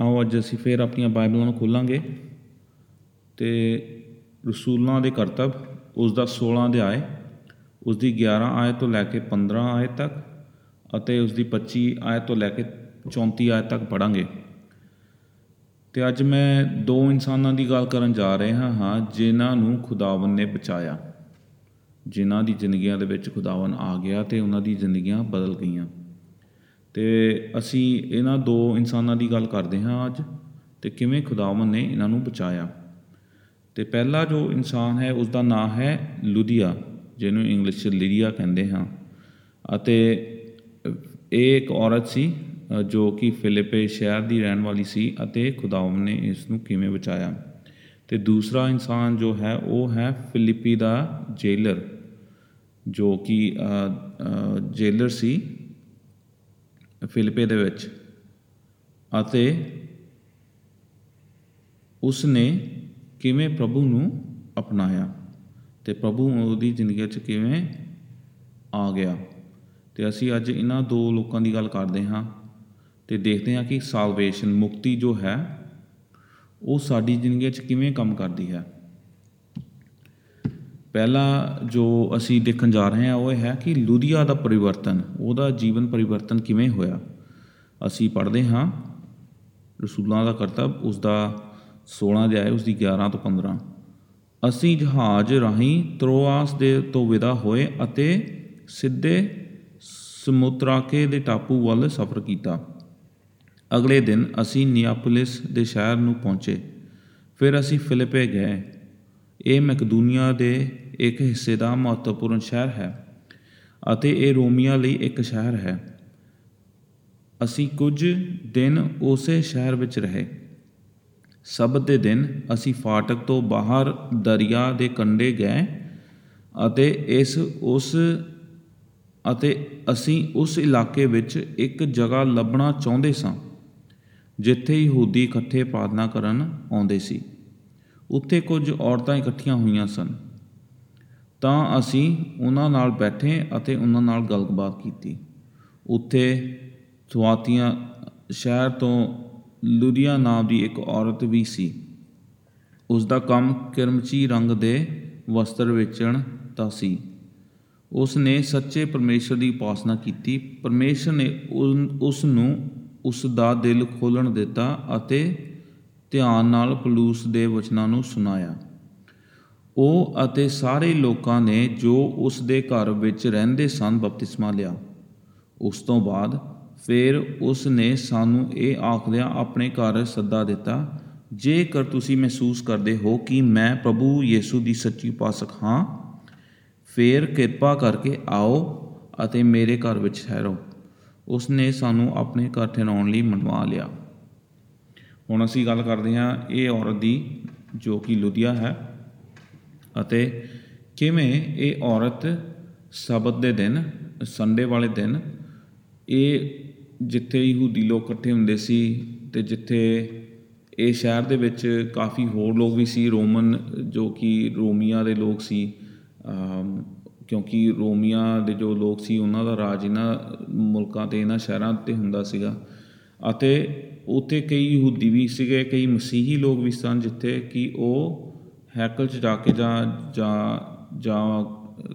ਆਓ ਅੱਜ ਅਸੀਂ ਫਿਰ ਆਪਣੀਆਂ ਬਾਈਬਲਾਂ ਨੂੰ ਖੋਲਾਂਗੇ ਤੇ ਰਸੂਲਾਂ ਦੇ ਕਰਤੱਵ ਉਸ ਦਾ 16 ਅਧਿਆਏ ਉਸ ਦੀ 11 ਆਇਤ ਤੋਂ ਲੈ ਕੇ 15 ਆਇਤ ਤੱਕ ਅਤੇ ਉਸ ਦੀ 25 ਆਇਤ ਤੋਂ ਲੈ ਕੇ 34 ਆਇਤ ਤੱਕ ਪੜਾਂਗੇ ਤੇ ਅੱਜ ਮੈਂ ਦੋ ਇਨਸਾਨਾਂ ਦੀ ਗੱਲ ਕਰਨ ਜਾ ਰਿਹਾ ਹਾਂ ਜਿਨ੍ਹਾਂ ਨੂੰ ਖੁਦਾਵੰ ਨੇ ਬਚਾਇਆ। ਜਿਨ੍ਹਾਂ ਦੀ ਜ਼ਿੰਦਗੀਆਂ ਦੇ ਵਿੱਚ ਖੁਦਾਵੰ ਆ ਗਿਆ ਤੇ ਉਹਨਾਂ ਦੀ ਜ਼ਿੰਦਗੀਆਂ ਬਦਲ ਗਈਆਂ। ਤੇ ਅਸੀਂ ਇਹਨਾਂ ਦੋ ਇਨਸਾਨਾਂ ਦੀ ਗੱਲ ਕਰਦੇ ਹਾਂ ਅੱਜ ਤੇ ਕਿਵੇਂ ਖੁਦਾਵੰ ਨੇ ਇਹਨਾਂ ਨੂੰ ਬਚਾਇਆ। ਤੇ ਪਹਿਲਾ ਜੋ ਇਨਸਾਨ ਹੈ ਉਸ ਦਾ ਨਾਮ ਹੈ ਲੁਦੀਆ ਜਿਹਨੂੰ ਇੰਗਲਿਸ਼ 'ਚ ਲਿਡੀਆ ਕਹਿੰਦੇ ਹਾਂ। ਅਤੇ ਇਹ ਇੱਕ ਔਰਤ ਸੀ ਅ, ਜੋ ਕਿ ਫਿਲਿਪੇ ਸ਼ਹਿਰ ਦੀ ਰਹਿਣ ਵਾਲੀ ਸੀ ਅਤੇ ਖੁਦਾਵੰ ਨੇ ਇਸ ਨੂੰ ਕਿਵੇਂ ਬਚਾਇਆ। ਤੇ ਦੂਸਰਾ ਇਨਸਾਨ ਜੋ ਹੈ ਉਹ ਹੈ ਫਿਲਿਪੀ ਦਾ ਜੇਲਰ ਜੋ ਕਿ ਅ, ਅ, ਜੇਲਰ ਸੀ। ਫਿਲਿਪੇ ਦੇ ਵਿੱਚ। ਅਤੇ ਉਸ ਨੇ ਕਿਵੇਂ ਪ੍ਰਭੂ ਨੂੰ ਅਪਣਾਇਆ ਤੇ ਪ੍ਰਭੂ ਉਹਦੀ ਜ਼ਿੰਦਗੀ 'ਚ ਕਿਵੇਂ ਆ ਗਿਆ। ਤੇ ਅਸੀਂ ਅੱਜ ਇਹਨਾਂ ਦੋ ਲੋਕਾਂ ਦੀ ਗੱਲ ਕਰਦੇ ਹਾਂ ਤੇ ਦੇਖਦੇ ਹਾਂ ਕਿ ਸਾਲਵੇਸ਼ਨ ਮੁਕਤੀ ਜੋ ਹੈ, ਉਹ ਸਾਡੀ ਜ਼ਿੰਦਗੀ 'ਚ ਕਿਵੇਂ ਕੰਮ ਕਰਦੀ ਹੈ। ਪਹਿਲਾ ਜੋ ਅਸੀਂ ਦੇਖਣ ਜਾ ਰਹੇ ਹਾਂ, ਉਹ ਇਹ ਹੈ ਕਿ ਲੁਧੀਆ ਦਾ ਪਰਿਵਰਤਨ, ਉਹਦਾ ਜੀਵਨ ਪਰਿਵਰਤਨ ਕਿਵੇਂ ਹੋਇਆ? ਅਸੀਂ ਪੜ੍ਹਦੇ ਹਾਂ, ਰਸੂਲਾਂ ਦਾ ਕਰਤੱਵ ਉਸ ਦਾ 16 ਅਧਿਆਇ ਉਸ ਦੀ 11 ਤੋਂ 15 ਅਸੀਂ ਜਹਾਜ਼ ਰਾਹੀਂ ਤਰੋਆਸ ਦੇ ਤੋਂ ਵਿਦਾ ਹੋਏ ਅਤੇ ਸਿੱਧੇ ਸਮੁਤਰਾਕੇ ਦੇ ਟਾਪੂ ਵੱਲ ਸਫ਼ਰ ਕੀਤਾ। ਅਗਲੇ ਦਿਨ ਅਸੀਂ ਨਿਆਪੋਲਿਸ ਦੇ ਸ਼ਹਿਰ ਨੂੰ ਪਹੁੰਚੇ। ਫਿਰ ਅਸੀਂ ਫਿਲਿਪੇ ਗਏ। ਇਹ ਮਕਦੂਨੀਆ ਦੇ ਇੱਕ ਹਿੱਸੇ ਦਾ ਮਹੱਤਵਪੂਰਨ ਸ਼ਹਿਰ ਹੈ ਅਤੇ ਇਹ ਰੋਮੀਆਂ ਲਈ ਇੱਕ ਸ਼ਹਿਰ ਹੈ। ਅਸੀਂ ਕੁਝ ਦਿਨ ਉਸੇ ਸ਼ਹਿਰ ਵਿੱਚ ਰਹੇ। ਸਬਤ ਦੇ ਦਿਨ ਅਸੀਂ ਫਾਟਕ ਤੋਂ ਬਾਹਰ ਦਰਿਆ ਦੇ ਕੰਢੇ ਗਏ ਅਤੇ ਇਸ ਉਸ ਅਤੇ ਅਸੀਂ ਉਸ ਇਲਾਕੇ ਵਿੱਚ ਇੱਕ ਜਗ੍ਹਾ ਲੱਭਣਾ ਚਾਹੁੰਦੇ ਸਾਂ, ਜਿੱਥੇ ਯਹੂਦੀ ਇਕੱਠੇ ਪ੍ਰਾਰਥਨਾ ਕਰਨ ਆਉਂਦੇ ਸੀ। ਉੱਥੇ ਕੁਝ ਔਰਤਾਂ ਇਕੱਠੀਆਂ ਹੋਈਆਂ ਸਨ। ਤਾਂ ਅਸੀਂ ਉਹਨਾਂ ਨਾਲ ਬੈਠੇ ਅਤੇ ਉਹਨਾਂ ਨਾਲ ਗੱਲਬਾਤ ਕੀਤੀ। ਉੱਥੇ ਥਵਾਤੀਆਂ ਸ਼ਹਿਰ ਤੋਂ ਲੁਧੀਆ ਨਾਮ ਦੀ ਇੱਕ ਔਰਤ ਵੀ ਸੀ। ਉਸ ਦਾ ਕੰਮ ਕਿਰਮਚੀ ਰੰਗ ਦੇ ਵਸਤਰ ਵੇਚਣ ਦਾ ਸੀ। ਉਸ ਨੇ ਸੱਚੇ ਪਰਮੇਸ਼ਰ ਦੀ ਉਪਾਸਨਾ ਕੀਤੀ। ਪਰਮੇਸ਼ਰ ਨੇ ਉਨ- ਉਸ ਨੂੰ ਉਸ ਦਾ ਦਿਲ ਖੋਲਣ ਦਿੱਤਾ ਅਤੇ ਧਿਆਨ ਨਾਲ ਪਲੂਸ ਦੇ ਵਚਨਾਂ ਨੂੰ ਸੁਣਾਇਆ। ਉਹ ਅਤੇ ਸਾਰੇ ਲੋਕਾਂ ਨੇ ਜੋ ਉਸ ਦੇ ਘਰ ਵਿੱਚ ਰਹਿੰਦੇ ਸਨ ਬਪਤਿਸਮਾ ਲਿਆ। ਉਸ ਤੋਂ ਬਾਅਦ ਫਿਰ ਉਸ ਨੇ ਸਾਨੂੰ ਇਹ ਆਖਦਿਆਂ ਆਪਣੇ ਘਰ ਸੱਦਾ ਦਿੱਤਾ, ਜੇਕਰ ਤੁਸੀਂ ਮਹਿਸੂਸ ਕਰਦੇ ਹੋ ਕਿ ਮੈਂ ਪ੍ਰਭੂ ਯੀਸ਼ੂ ਦੀ ਸੱਚੀ ਉਪਾਸਕ ਹਾਂ, ਫਿਰ ਕਿਰਪਾ ਕਰਕੇ ਆਓ ਅਤੇ ਮੇਰੇ ਘਰ ਵਿੱਚ ਠਹਿਰੋ। ਉਸ ਨੇ ਸਾਨੂੰ ਆਪਣੇ ਘਰ ਠਹਿਰਾਉਣ ਲਈ ਮੰਨਵਾ ਲਿਆ। ਹੁਣ ਅਸੀਂ ਗੱਲ ਕਰਦੇ ਹਾਂ ਇਹ ਔਰਤ ਦੀ ਜੋ ਕਿ ਲੁਧੀਆ ਹੈ। ਅਤੇ ਕਿਵੇਂ ਇਹ ਔਰਤ ਸਬਤ ਦੇ ਦਿਨ, ਸੰਡੇ ਵਾਲੇ ਦਿਨ, ਇਹ ਜਿੱਥੇ ਯਹੂਦੀ ਲੋਕ ਇਕੱਠੇ ਹੁੰਦੇ ਸੀ ਤੇ ਜਿੱਥੇ ਇਹ ਸ਼ਹਿਰ ਦੇ ਵਿੱਚ ਕਾਫੀ ਹੋਰ ਲੋਕ ਵੀ ਸੀ, ਰੋਮਨ ਜੋ ਕਿ ਰੋਮੀਆਂ ਦੇ ਲੋਕ ਸੀ, ਅਮ, ਕਿਉਂਕਿ ਰੋਮੀਆਂ ਦੇ ਜੋ ਲੋਕ ਸੀ, ਉਹਨਾਂ ਦਾ ਰਾਜ ਇਹਨਾਂ ਮੁਲਕਾਂ ਤੇ, ਇਹਨਾਂ ਸ਼ਹਿਰਾਂ ਤੇ ਹੁੰਦਾ ਸੀਗਾ। ਅਤੇ ਉੱਥੇ ਕਈ ਯਹੂਦੀ ਵੀ ਸੀਗੇ, ਕਈ ਮਸੀਹੀ ਲੋਕ ਵੀ ਸਨ ਜਿੱਥੇ ਕਿ ਉਹ ਹੈਕਲ 'ਚ ਜਾ ਕੇ ਜਾਂ ਜਾਂ ਜਾਂ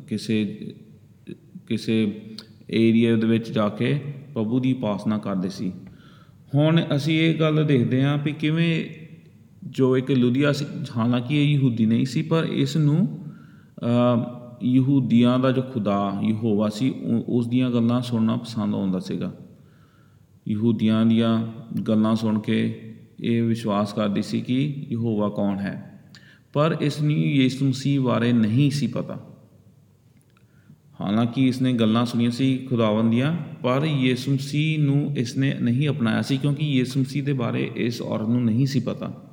ਕਿਸੇ ਕਿਸੇ ਏਰੀਆ ਦੇ ਵਿੱਚ ਜਾ ਕੇ ਪ੍ਰਭੂ ਦੀ ਉਪਾਸਨਾ ਕਰਦੇ ਸੀ। ਹੁਣ ਅਸੀਂ ਇਹ ਗੱਲ ਦੇਖਦੇ ਹਾਂ ਵੀ ਕਿਵੇਂ ਜੋ ਇੱਕ ਲੁਧੀਆ ਸੀ ਹਾਲਾਂਕਿ ਇਹ ਯਹੂਦੀ ਨਹੀਂ ਸੀ ਪਰ ਇਸ ਨੂੰ ਅ, ਯਹੂਦੀਆਂ ਦਾ ਜੋ ਖੁਦਾ ਯਹੋਵਾ ਸੀ ਉਹ- ਉਸ ਦੀਆਂ ਗੱਲਾਂ ਸੁਣਨਾ ਪਸੰਦ ਆਉਂਦਾ ਸੀਗਾ। ਯਹੂਦੀਆਂ ਦੀਆਂ ਗੱਲਾਂ ਸੁਣ ਕੇ ਇਹ ਵਿਸ਼ਵਾਸ ਕਰਦੀ ਸੀ ਕਿ ਯਹੋਵਾ ਕੌਣ ਹੈ? ਪਰ ਇਸ ਨੂੰ ਯਿਸੂ ਮਸੀਹ ਬਾਰੇ ਨਹੀਂ ਸੀ ਪਤਾ। ਹਾਲਾਂਕਿ ਇਸਨੇ ਗੱਲਾਂ ਸੁਣੀਆਂ ਸੀ ਖੁਦਾਵੰਦ ਦੀਆਂ ਪਰ ਯਿਸੂ ਮਸੀਹ ਨੂੰ ਇਸਨੇ ਨਹੀਂ ਅਪਣਾਇਆ ਸੀ ਕਿਉਂਕਿ ਯਿਸੂ ਮਸੀਹ ਦੇ ਬਾਰੇ ਇਸ ਔਰਤ ਨੂੰ ਨਹੀਂ ਸੀ ਪਤਾ।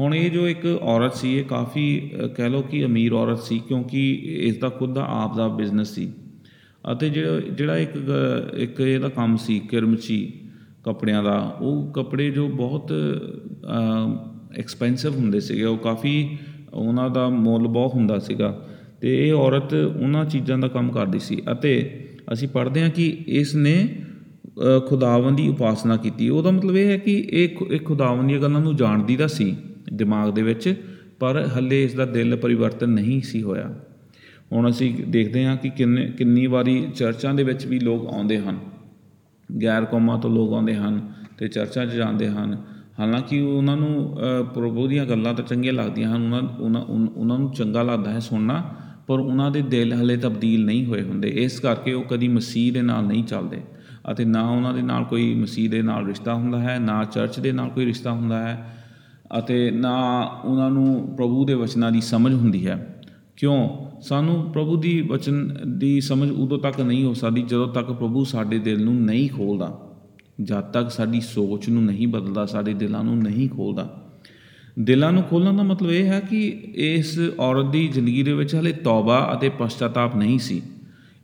ਹੁਣ ਇਹ ਜੋ ਇੱਕ ਔਰਤ ਸੀ ਇਹ ਕਾਫੀ ਅ, ਕਹਿ ਲਓ ਕਿ ਅਮੀਰ ਔਰਤ ਸੀ ਕਿਉਂਕਿ ਇਸ ਦਾ ਖੁਦ ਦਾ ਆਪ ਦਾ ਬਿਜ਼ਨਸ ਸੀ। ਅਤੇ ਜਿਹੜਾ ਜਿਹੜਾ ਇੱਕ ਗ- ਇੱਕ ਇਹਦਾ ਕੰਮ ਸੀ ਕਿਰਮਚੀ ਕੱਪੜਿਆਂ ਦਾ ਉਹ ਕੱਪੜੇ ਜੋ ਬਹੁਤ ਐਕਸਪੈਂਸਿਵ ਹੁੰਦੇ ਸੀਗੇ ਉਹ ਕਾਫੀ ਉਹਨਾਂ ਦਾ ਮੁੱਲ ਬਹੁਤ ਹੁੰਦਾ ਸੀਗਾ ਤੇ ਇਹ ਔਰਤ ਉਹਨਾਂ ਚੀਜ਼ਾਂ ਦਾ ਕੰਮ ਕਰਦੀ ਸੀ ਅਤੇ ਅਸੀਂ ਪੜ੍ਹਦੇ ਹਾਂ ਕਿ ਇਸ ਨੇ ਅ, ਖੁਦਾਵੰਦ ਦੀ ਉਪਾਸਨਾ ਕੀਤੀ। ਉਹਦਾ ਮਤਲਬ ਇਹ ਹੈ ਕਿ ਇਹ ਖੁ- ਇਹ ਖੁਦਾਵੰਦ ਦੀਆਂ ਗੱਲਾਂ ਨੂੰ ਜਾਣਦੀ ਤਾਂ ਸੀ ਦਿਮਾਗ ਦੇ ਵਿੱਚ ਪਰ ਹੱਲੇ ਇਸ ਦਾ ਦਿਲ ਪਰਿਵਰਤਨ ਨਹੀਂ ਸੀ ਹੋਇਆ। ਹੁਣ ਅਸੀਂ ਦੇਖਦੇ ਹਾਂ ਕਿ ਕਿੰਨੇ ਕਿੰਨੀ ਵਾਰੀ ਚਰਚਾਂ ਦੇ ਵਿੱਚ ਵੀ ਲੋਕ ਆਉਂਦੇ ਹਨ। ਗੈਰ ਕੌਮਾਂ ਤੋਂ ਲੋਕ ਆਉਂਦੇ ਹਨ ਤੇ ਚਰਚਾਂ 'ਚ ਜਾਂਦੇ ਹਨ। ਹਾਲਾਂਕਿ ਉਹਨਾਂ ਨੂੰ ਅ, ਪ੍ਰਭੂ ਦੀਆਂ ਗੱਲਾਂ ਤਾਂ ਚੰਗੀਆਂ ਲੱਗਦੀਆਂ ਹਨ। ਉਹਨਾਂ ਉਹਨਾਂ ਉਨ- ਉਹਨਾਂ ਨੂੰ ਚੰਗਾ ਲੱਗਦਾ ਹੈ ਸੁਣਨਾ ਪਰ ਉਹਨਾਂ ਦੇ ਦਿਲ ਹਲੇ ਤਬਦੀਲ ਨਹੀਂ ਹੋਏ ਹੁੰਦੇ। ਇਸ ਕਰਕੇ ਉਹ ਕਦੀ ਮਸੀਹ ਦੇ ਨਾਲ ਨਹੀਂ ਚੱਲਦੇ ਅਤੇ ਨਾ ਉਹਨਾਂ ਦੇ ਨਾਲ ਕੋਈ ਮਸੀਹ ਦੇ ਨਾਲ ਰਿਸ਼ਤਾ ਹੁੰਦਾ ਹੈ ਨਾ ਚਰਚ ਦੇ ਨਾਲ ਕੋਈ ਰਿਸ਼ਤਾ ਹੁੰਦਾ ਹੈ ਅਤੇ ਨਾ ਉਹਨਾਂ ਨੂੰ ਪ੍ਰਭੂ ਦੇ ਵਚਨਾਂ ਦੀ ਸਮਝ ਹੁੰਦੀ ਹੈ। ਕਿਉਂ? ਸਾਨੂੰ ਪ੍ਰਭੂ ਦੀ ਵਚਨ ਦੀ ਸਮਝ ਉਦੋਂ ਤੱਕ ਨਹੀਂ ਹੋ ਸਕਦੀ ਜਦੋਂ ਤੱਕ ਪ੍ਰਭੂ ਸਾਡੇ ਦਿਲ ਨੂੰ ਨਹੀਂ ਖੋਲਦਾ। ਜਦ ਤੱਕ ਸਾਡੀ ਸੋਚ ਨੂੰ ਨਹੀਂ ਬਦਲਦਾ, ਸਾਡੇ ਦਿਲਾਂ ਨੂੰ ਨਹੀਂ ਖੋਲਦਾ। ਦਿਲਾਂ ਨੂੰ ਖੋਲਣ ਦਾ ਮਤਲਬ ਇਹ ਹੈ ਕਿ ਇਸ ਔਰਤ ਦੀ ਜ਼ਿੰਦਗੀ ਦੇ ਵਿੱਚ ਹਲੇ ਤੌਬਾ ਅਤੇ ਪਛਤਾਤਾਪ ਨਹੀਂ ਸੀ।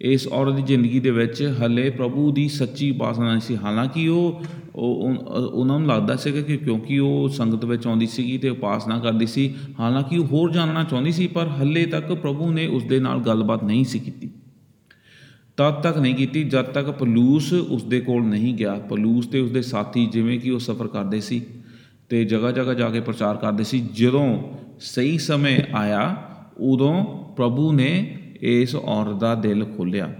ਇਸ ਔਰਤ ਦੀ ਜ਼ਿੰਦਗੀ ਦੇ ਵਿੱਚ ਹਲੇ ਪ੍ਰਭੂ ਦੀ ਸੱਚੀ ਉਪਾਸਨਾ ਨਹੀਂ ਸੀ। ਹਾਲਾਂਕਿ ਉਹ, ਉਹ- ਉਹ- ਉਹਨਾਂ ਨੂੰ ਲੱਗਦਾ ਸੀਗਾ ਕਿ ਕਿਉਂਕਿ ਉਹ ਸੰਗਤ ਵਿੱਚ ਆਉਂਦੀ ਸੀਗੀ ਤੇ ਉਪਾਸਨਾ ਕਰਦੀ ਸੀ, ਹਾਲਾਂਕਿ ਉਹ ਹੋਰ ਜਾਣਨਾ ਚਾਹੁੰਦੀ ਸੀ, ਪਰ ਹਲੇ ਤੱਕ ਪ੍ਰਭੂ ਨੇ ਉਸ ਦੇ ਨਾਲ ਗੱਲਬਾਤ ਨਹੀਂ ਸੀ ਕੀਤੀ। ਤਦ ਤੱਕ ਨਹੀਂ ਕੀਤੀ ਜਦ ਤੱਕ ਪਲੂਸ ਉਸ ਦੇ ਕੋਲ ਨਹੀਂ ਗਿਆ। ਪਲੂਸ ਤੇ ਉਸਦੇ ਸਾਥੀ ਜਿਵੇਂ ਕਿ ਉਹ ਸਫ਼ਰ ਕਰਦੇ ਸੀ ਤੇ ਜਗ੍ਹਾ ਜਗ੍ਹਾ ਜਾ ਕੇ ਪ੍ਰਚਾਰ ਕਰਦੇ ਸੀ। ਜਦੋਂ ਸਹੀ ਸਮੇਂ ਆਇਆ, ਉਦੋਂ ਪ੍ਰਭੂ ਨੇ ਇਸ ਔਰਤ ਦਾ ਦਿਲ ਖੋਲ੍ਹਿਆ।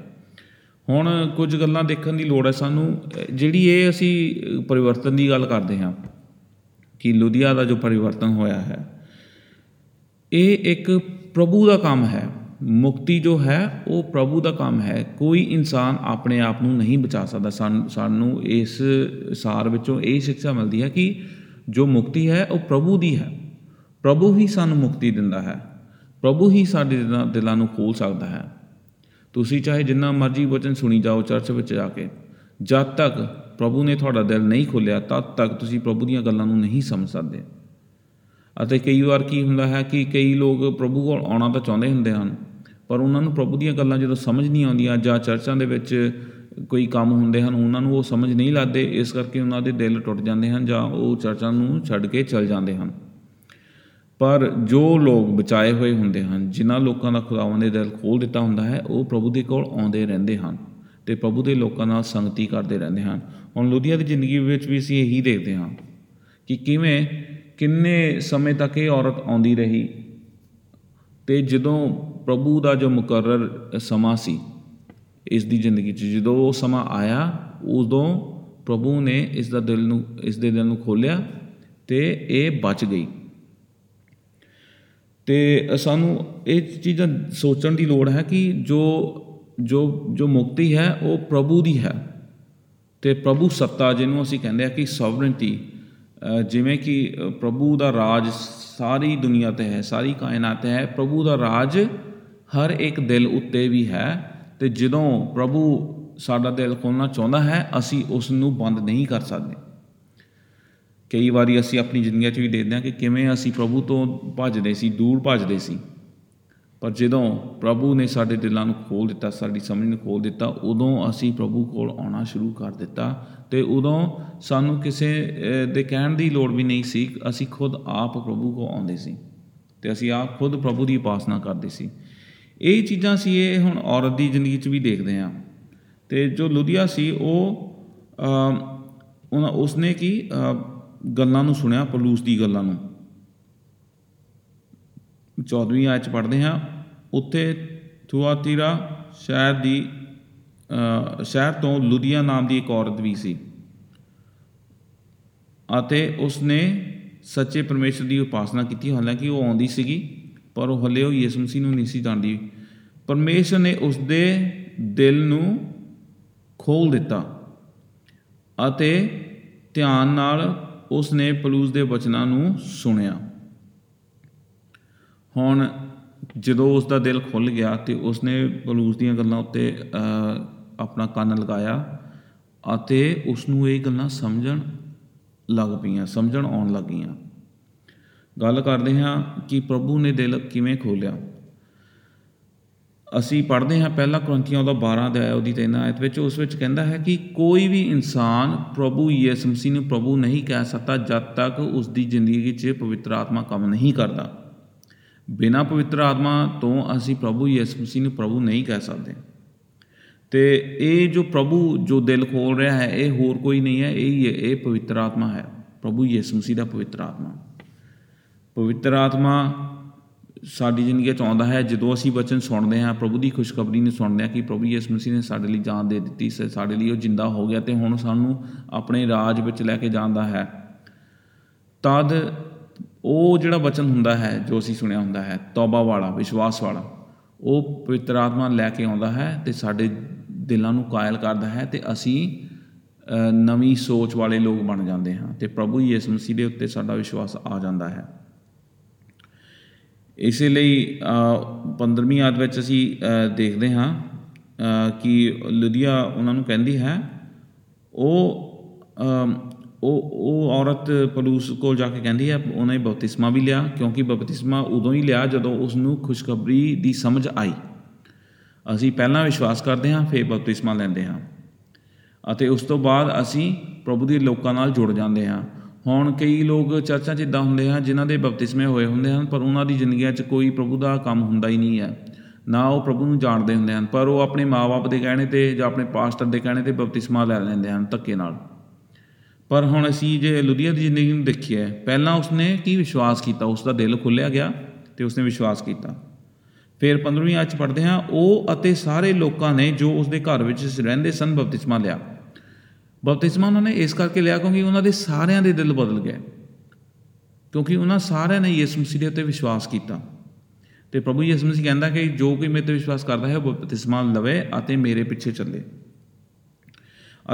ਹੁਣ ਕੁਝ ਗੱਲਾਂ ਦੇਖਣ ਦੀ ਲੋੜ ਹੈ ਸਾਨੂੰ। ਅਹ ਜਿਹੜੀ ਇਹ ਅਸੀਂ ਅਹ ਪਰਿਵਰਤਨ ਦੀ ਗੱਲ ਕਰਦੇ ਹਾਂ ਕਿ ਲੁਧਿਆ ਦਾ ਜੋ ਪਰਿਵਰਤਨ ਹੋਇਆ ਹੈ, ਇਹ ਇੱਕ ਪ੍ਰਭੂ ਦਾ ਕੰਮ ਹੈ। ਮੁਕਤੀ ਜੋ ਹੈ, ਉਹ ਪ੍ਰਭੂ ਦਾ ਕੰਮ ਹੈ। ਕੋਈ ਇਨਸਾਨ ਆਪਣੇ ਆਪ ਨੂੰ ਨਹੀਂ ਬਚਾ ਸਕਦਾ। ਸਾਨੂੰ ਸਾਨੂੰ ਇਸ ਸਾਰ ਵਿੱਚੋਂ ਇਹ ਸਿੱਖਿਆ ਮਿਲਦੀ ਹੈ ਕਿ ਜੋ ਮੁਕਤੀ ਹੈ, ਉਹ ਪ੍ਰਭੂ ਦੀ ਹੈ। ਪ੍ਰਭੂ ਹੀ ਸਾਨੂੰ ਮੁਕਤੀ ਦਿੰਦਾ ਹੈ। ਪ੍ਰਭੂ ਹੀ ਸਾਡੇ ਦਿਲਾਂ- ਦਿਲਾਂ ਨੂੰ ਖੋਲ ਸਕਦਾ ਹੈ। ਤੁਸੀਂ ਚਾਹੇ ਜਿੰਨਾ ਮਰਜ਼ੀ ਵਚਨ ਸੁਣੀ ਜਾਓ ਚਰਚ ਵਿੱਚ ਜਾ ਕੇ, ਜਦ ਤੱਕ ਪ੍ਰਭੂ ਨੇ ਤੁਹਾਡਾ ਦਿਲ ਨਹੀਂ ਖੋਲ੍ਹਿਆ, ਤਦ ਤੱਕ ਤੁਸੀਂ ਪ੍ਰਭੂ ਦੀਆਂ ਗੱਲਾਂ ਨੂੰ ਨਹੀਂ ਸਮਝ ਸਕਦੇ। ਅਤੇ ਕਈ ਵਾਰ ਕੀ ਹੁੰਦਾ ਹੈ ਕਿ ਕਈ ਲੋਕ ਪ੍ਰਭੂ ਕੋਲ ਆਉਣਾ ਤਾਂ ਚਾਹੁੰਦੇ ਹੁੰਦੇ ਹਨ ਪਰ ਉਹਨਾਂ ਨੂੰ ਪ੍ਰਭੂ ਦੀਆਂ ਗੱਲਾਂ ਜਦੋਂ ਸਮਝ ਨਹੀਂ ਆਉਂਦੀਆਂ ਜਾਂ ਚਰਚਾਂ ਦੇ ਵਿੱਚ ਕੋਈ ਕੰਮ ਹੁੰਦੇ ਹਨ, ਉਹਨਾਂ ਨੂੰ ਉਹ ਸਮਝ ਨਹੀਂ ਲੱਗਦੇ, ਇਸ ਕਰਕੇ ਉਹਨਾਂ ਦੇ ਦਿਲ ਟੁੱਟ ਜਾਂਦੇ ਹਨ ਜਾਂ ਉਹ ਚਰਚਾਂ ਨੂੰ ਛੱਡ ਕੇ ਚਲ ਜਾਂਦੇ ਹਨ। ਪਰ ਜੋ ਲੋਕ ਬਚਾਏ ਹੋਏ ਹੁੰਦੇ ਹਨ, ਜਿਨ੍ਹਾਂ ਲੋਕਾਂ ਦਾ ਖੁਦਾਵੰਦ ਨੇ ਦਿਲ ਖੋਲ ਦਿੱਤਾ ਹੁੰਦਾ ਹੈ, ਉਹ ਪ੍ਰਭੂ ਦੇ ਕੋਲ ਆਉਂਦੇ ਰਹਿੰਦੇ ਹਨ ਤੇ ਪ੍ਰਭੂ ਦੇ ਲੋਕਾਂ ਨਾਲ ਸੰਗਤੀ ਕਰਦੇ ਰਹਿੰਦੇ ਹਨ। ਹੁਣ ਲੁਧੀਆ ਦੀ ਜ਼ਿੰਦਗੀ ਵਿੱਚ ਵੀ ਅਸੀਂ ਇਹੀ ਦੇਖਦੇ ਹਾਂ ਕਿ ਕਿਵੇਂ, ਕਿੰਨੇ ਸਮੇਂ ਤੱਕ ਇਹ ਔਰਤ ਆਉਂਦੀ ਰਹੀ ਤੇ ਜਦੋਂ ਪ੍ਰਭੂ ਦਾ ਜੋ ਮੁਕਰਰ ਸਮਾਂ ਸੀ ਇਸ ਦੀ ਜ਼ਿੰਦਗੀ 'ਚ ਜਦੋਂ ਉਹ ਸਮਾਂ ਆਇਆ ਉਦੋਂ ਪ੍ਰਭੂ ਨੇ ਇਸ ਦਾ ਦਿਲ ਨੂੰ ਇਸ ਦੇ ਦਿਲ ਨੂੰ ਖੋਲ੍ਹਿਆ ਤੇ ਇਹ ਬਚ ਗਈ। ਤੇ ਸਾਨੂੰ ਇਹ ਚੀਜ਼ਾਂ ਸੋਚਣ ਦੀ ਲੋੜ ਹੈ ਕਿ ਜੋ ਜੋ ਜੋ ਮੁਕਤੀ ਹੈ ਉਹ ਪ੍ਰਭੂ ਦੀ ਹੈ। ਤੇ ਪ੍ਰਭੂ ਸੱਤਾ ਜਿਹਨੂੰ ਅਸੀਂ ਕਹਿੰਦੇ ਆ ਕਿ ਸੋਵਰਨਟੀ ਜਿਵੇਂ ਕਿ ਅ, ਪ੍ਰਭੂ ਦਾ ਰਾਜ ਸਾਰੀ ਦੁਨੀਆ ਤੇ ਹੈ ਸਾਰੀ ਕਾਇਨਾਤ ਤੇ ਹੈ ਪ੍ਰਭੂ ਦਾ ਰਾਜ ਹਰ ਇੱਕ ਦਿਲ ਉੱਤੇ ਵੀ ਹੈ ਤੇ ਜਦੋਂ ਪ੍ਰਭੂ ਸਾਡਾ ਦਿਲ ਖੋਲ੍ਹਣਾ ਚਾਹੁੰਦਾ ਹੈ ਅਸੀਂ ਉਸ ਨੂੰ ਬੰਦ ਨਹੀਂ ਕਰ ਸਕਦੇ। ਕਈ ਵਾਰੀ ਅਸੀਂ ਆਪਣੀ ਜ਼ਿੰਦਗੀ 'ਚ ਵੀ ਦੇਖਦੇ ਹਾਂ ਕਿ ਕਿਵੇਂ ਅਸੀਂ ਪ੍ਰਭੂ ਤੋਂ ਭੱਜਦੇ ਸੀ ਦੂਰ ਭੱਜਦੇ ਸੀ। ਪਰ ਜਦੋਂ ਪ੍ਰਭੂ ਨੇ ਸਾਡੇ ਦਿਲਾਂ ਨੂੰ ਖੋਲ ਦਿੱਤਾ ਸਾਡੀ ਸਮਝ ਨੂੰ ਖੋਲ ਦਿੱਤਾ ਉਦੋਂ ਅਸੀਂ ਪ੍ਰਭੂ ਕੋਲ ਆਉਣਾ ਸ਼ੁਰੂ ਕਰ ਦਿੱਤਾ ਤੇ ਉਦੋਂ ਸਾਨੂੰ ਕਿਸੇ ਅਹ, ਦੇ ਕਹਿਣ ਦੀ ਲੋੜ ਵੀ ਨਹੀਂ ਸੀ ਅਸੀਂ ਖੁਦ ਆਪ ਪ੍ਰਭੂ ਕੋਲ ਆਉਂਦੇ ਸੀ ਤੇ ਅਸੀਂ ਆਪ ਖੁਦ ਪ੍ਰਭੂ ਦੀ ਉਪਾਸਨਾ ਕਰਦੇ ਸੀ। ਇਹ ਚੀਜ਼ਾਂ ਸੀ ਇਹ ਹੁਣ ਔਰਤ ਦੀ ਜ਼ਿੰਦਗੀ 'ਚ ਵੀ ਦੇਖਦੇ ਹਾਂ। ਤੇ ਜੋ ਲੁਧੀਆ ਸੀ ਉਹ ਅਮ, ਉਹਨਾਂ ਉਸਨੇ ਕੀ ਅਮ, ਗੱਲਾਂ ਨੂੰ ਸੁਣਿਆ ਪਲੂਸ ਦੀ ਗੱਲਾਂ ਨੂੰ। 14ਵੀਂ ਆਇਤ ਚ ਪੜ੍ਹਦੇ ਹਾਂ। ਉੱਥੇ ਥੁਆਤੀਰਾ ਸ਼ਹਿਰ ਦੀ ਅ, ਸ਼ਹਿਰ ਤੋਂ ਲੁਧੀਆ ਨਾਮ ਦੀ ਇੱਕ ਔਰਤ ਵੀ ਸੀ। ਅਤੇ ਉਸਨੇ ਸੱਚੇ ਪਰਮੇਸ਼ਰ ਦੀ ਉਪਾਸਨਾ ਕੀਤੀ। ਹਾਲਾਂਕਿ ਉਹ ਆਉਂਦੀ ਸੀਗੀ। ਪਰ ਉਹ ਹਲੇ ਉਹ ਯਿਸੂ ਮਸੀਹ ਨੂੰ ਨਹੀਂ ਸੀ ਜਾਣਦੀ। ਪਰਮੇਸ਼ਰ ਨੇ ਉਸਦੇ ਦਿਲ ਨੂੰ ਖੋਲ ਦਿੱਤਾ ਅਤੇ ਧਿਆਨ ਨਾਲ ਉਸਨੇ ਪਲੂਸ ਦੇ ਬਚਨਾਂ ਨੂੰ ਸੁਣਿਆ। ਹੁਣ ਜਦੋਂ ਉਸ ਦਾ ਦਿਲ ਖੁੱਲ ਗਿਆ ਤੇ ਉਸਨੇ ਪਲੂਸ ਦੀਆਂ ਗੱਲਾਂ ਉੱਤੇ ਅ, ਆਪਣਾ ਕੰਨ ਲਗਾਇਆ ਅਤੇ ਉਸ ਨੂੰ ਇਹ ਗੱਲਾਂ ਸਮਝਣ ਲੱਗ ਪਈਆਂ ਸਮਝਣ ਆਉਣ ਲੱਗੀਆਂ। ਗੱਲ ਕਰਦੇ ਹਾਂ ਕਿ ਪ੍ਰਭੂ ਨੇ ਦਿਲ ਕਿਵੇਂ ਖੋਲਿਆ ਅਸੀਂ ਪੜ੍ਹਦੇ ਹਾਂ ਪਹਿਲਾ ਕੁਰੰਥੀਆਂ ਉਹਦਾ 12 ਅਧਿਆਇ, ਉਹਦੀ 3 ਆਇਤ ਵਿੱਚ, ਉਸ ਵਿੱਚ ਕਹਿੰਦਾ ਹੈ ਕਿ ਕੋਈ ਵੀ ਇਨਸਾਨ ਪ੍ਰਭੂ ਯਿਸੂ ਮਸੀਹ ਨੂੰ ਪ੍ਰਭੂ ਨਹੀਂ ਕਹਿ ਸਕਦਾ ਜਦ ਤੱਕ ਉਸ ਦੀ ਜ਼ਿੰਦਗੀ 'ਚ ਪਵਿੱਤਰ ਆਤਮਾ ਕੰਮ ਨਹੀਂ ਕਰਦਾ। ਬਿਨਾਂ ਪਵਿੱਤਰ ਆਤਮਾ ਤੋਂ ਅਸੀਂ ਪ੍ਰਭੂ ਯਿਸੂ ਮਸੀਹ ਨੂੰ ਪ੍ਰਭੂ ਨਹੀਂ ਕਹਿ ਸਕਦੇ। ਤੇ ਇਹ ਜੋ ਪ੍ਰਭੂ ਜੋ ਦਿਲ ਖੋਲ ਰਿਹਾ ਹੈ, ਇਹ ਹੋਰ ਕੋਈ ਨਹੀਂ ਹੈ, ਇਹ ਹੀ ਹੈ, ਇਹ ਪਵਿੱਤਰ ਆਤਮਾ ਹੈ। ਪ੍ਰਭੂ ਯਿਸੂ ਮਸੀਹ ਦਾ ਪਵਿੱਤਰ ਆਤਮਾ। ਪਵਿੱਤਰ ਆਤਮਾ ਸਾਡੀ ਜ਼ਿੰਦਗੀ 'ਚ ਆਉਂਦਾ ਹੈ। ਜਦੋਂ ਅਸੀਂ ਵਚਨ ਸੁਣਦੇ ਹਾਂ ਪ੍ਰਭੂ ਦੀ ਖੁਸ਼ਖਬਰੀ ਨੂੰ ਸੁਣਦੇ ਹਾਂ ਕਿ ਪ੍ਰਭੂ ਯਿਸੂ ਮਸੀਹ ਨੇ ਸਾਡੇ ਲਈ ਜਾਨ ਦੇ ਦਿੱਤੀ ਸ- ਸਾਡੇ ਲਈ ਉਹ ਜਿੰਦਾ ਹੋ ਗਿਆ ਤੇ ਹੁਣ ਸਾਨੂੰ ਆਪਣੇ ਰਾਜ ਵਿੱਚ ਲੈ ਕੇ ਜਾਂਦਾ ਹੈ। ਤਦ ਉਹ ਜਿਹੜਾ ਵਚਨ ਹੁੰਦਾ ਹੈ ਜੋ ਅਸੀਂ ਸੁਣਿਆ ਹੁੰਦਾ ਹੈ ਤੌਬਾ ਵਾਲਾ ਵਿਸ਼ਵਾਸ ਵਾਲਾ ਉਹ ਪਵਿੱਤਰ ਆਤਮਾ ਲੈ ਕੇ ਆਉਂਦਾ ਹੈ ਤੇ ਸਾਡੇ ਦਿਲਾਂ ਨੂੰ ਕਾਇਲ ਕਰਦਾ ਹੈ ਤੇ ਅਸੀਂ ਅ, ਨਵੀਂ ਸੋਚ ਵਾਲੇ ਲੋਕ ਬਣ ਜਾਂਦੇ ਹਾਂ ਤੇ ਪ੍ਰਭੂ ਯਿਸੂ ਮਸੀਹ ਦੇ ਉੱਤੇ ਸਾਡਾ ਵਿਸ਼ਵਾਸ ਆ ਜਾਂਦਾ ਹੈ। ਇਸੇ ਲਈ 15ਵੀਂ ਆਦ ਵਿੱਚ ਅਸੀਂ ਅ, ਦੇਖਦੇ ਹਾਂ ਅ, ਕਿ ਲੁਦੀਆ ਉਹਨਾਂ ਨੂੰ ਕਹਿੰਦੀ ਹੈ ਉਹ ਅਮ, ਉਹ ਉਹ ਔਰਤ ਪਲੂਸ ਕੋਲ ਜਾ ਕੇ ਕਹਿੰਦੀ ਹੈ ਉਹਨੇ ਬਪਤਿਸਮਾ ਵੀ ਲਿਆ ਕਿਉਂਕਿ ਬਪਤਿਸਮਾ ਉਦੋਂ ਹੀ ਲਿਆ ਜਦੋਂ ਉਸ ਨੂੰ ਖੁਸ਼ਖਬਰੀ ਦੀ ਸਮਝ ਆਈ। ਅਸੀਂ ਪਹਿਲਾਂ ਵਿਸ਼ਵਾਸ ਕਰਦੇ ਹਾਂ ਫਿਰ ਬਪਤਿਸਮਾ ਲੈਂਦੇ ਹਾਂ। ਅਤੇ ਉਸ ਤੋਂ ਬਾਅਦ ਅਸੀਂ ਪ੍ਰਭੂ ਦੇ ਲੋਕਾਂ ਨਾਲ ਜੁੜ ਜਾਂਦੇ ਹਾਂ। ਹੁਣ ਕਈ ਲੋਕ ਚਰਚਾਂ 'ਚ ਇਦਾਂ ਹੁੰਦੇ ਹਨ ਜਿਨ੍ਹਾਂ ਦੇ ਬਪਤਿਸਮੇ ਹੋਏ ਹੁੰਦੇ ਹਨ, ਪਰ ਉਹਨਾਂ ਦੀ ਜ਼ਿੰਦਗੀਆਂ 'ਚ ਕੋਈ ਪ੍ਰਭੂ ਦਾ ਕੰਮ ਹੁੰਦਾ ਹੀ ਨਹੀਂ ਹੈ। ਨਾ ਉਹ ਪ੍ਰਭੂ ਨੂੰ ਜਾਣਦੇ ਹੁੰਦੇ ਹਨ, ਪਰ ਉਹ ਆਪਣੇ ਮਾਪੇ ਦੇ ਕਹਿਣੇ ਤੇ ਜਾਂ ਆਪਣੇ ਪਾਸਟਰ ਦੇ ਕਹਿਣੇ ਤੇ ਬਪਤਿਸਮਾ ਲੈ ਲੈਂਦੇ ਹਨ ਧੱਕੇ ਨਾਲ। ਪਰ ਹੁਣ ਅਸੀਂ ਜੇ ਲੁਧੀਆ ਦੀ ਜ਼ਿੰਦਗੀ ਨੂੰ ਦੇਖੀਏ, ਪਹਿਲਾਂ ਉਸਨੇ ਕੀ ਵਿਸ਼ਵਾਸ ਕੀਤਾ? ਉਸ ਦਾ ਦਿਲ ਖੁੱਲਿਆ ਗਿਆ ਤੇ ਉਸਨੇ ਵਿਸ਼ਵਾਸ ਕੀਤਾ। ਫਿਰ 15ਵੀਂ ਆਇਤ 'ਚ ਪੜ੍ਹਦੇ ਹਾਂ, ਉਹ ਅਤੇ ਸਾਰੇ ਲੋਕਾਂ ਨੇ ਜੋ ਉਸਦੇ ਘਰ ਵਿੱਚ ਰਹਿੰਦੇ ਸਨ ਬਪਤਿਸਮਾ ਲਿਆ। ਬਪਤਿਸਮਾ ਉਹਨਾਂ ਨੇ ਇਸ ਕਰਕੇ ਲਿਆ ਕਿਉਂਕਿ ਉਹਨਾਂ ਦੇ ਸਾਰਿਆਂ ਦੇ ਦਿਲ ਬਦਲ ਗਏ। ਕਿਉਂਕਿ ਉਹਨਾਂ ਸਾਰਿਆਂ ਨੇ ਯਿਸੂ ਮਸੀਹ ਦੇ ਉੱਤੇ ਵਿਸ਼ਵਾਸ ਕੀਤਾ। ਤੇ ਪ੍ਰਭੂ ਯਿਸੂ ਮਸੀਹ ਕਹਿੰਦਾ ਕਿ ਜੋ ਕੋਈ ਮੇਰੇ ਤੇ ਵਿਸ਼ਵਾਸ ਕਰਦਾ ਹੈ ਉਹ ਬਪਤਿਸਮਾ ਲਵੇ ਅਤੇ ਮੇਰੇ ਪਿੱਛੇ ਚੱਲੇ।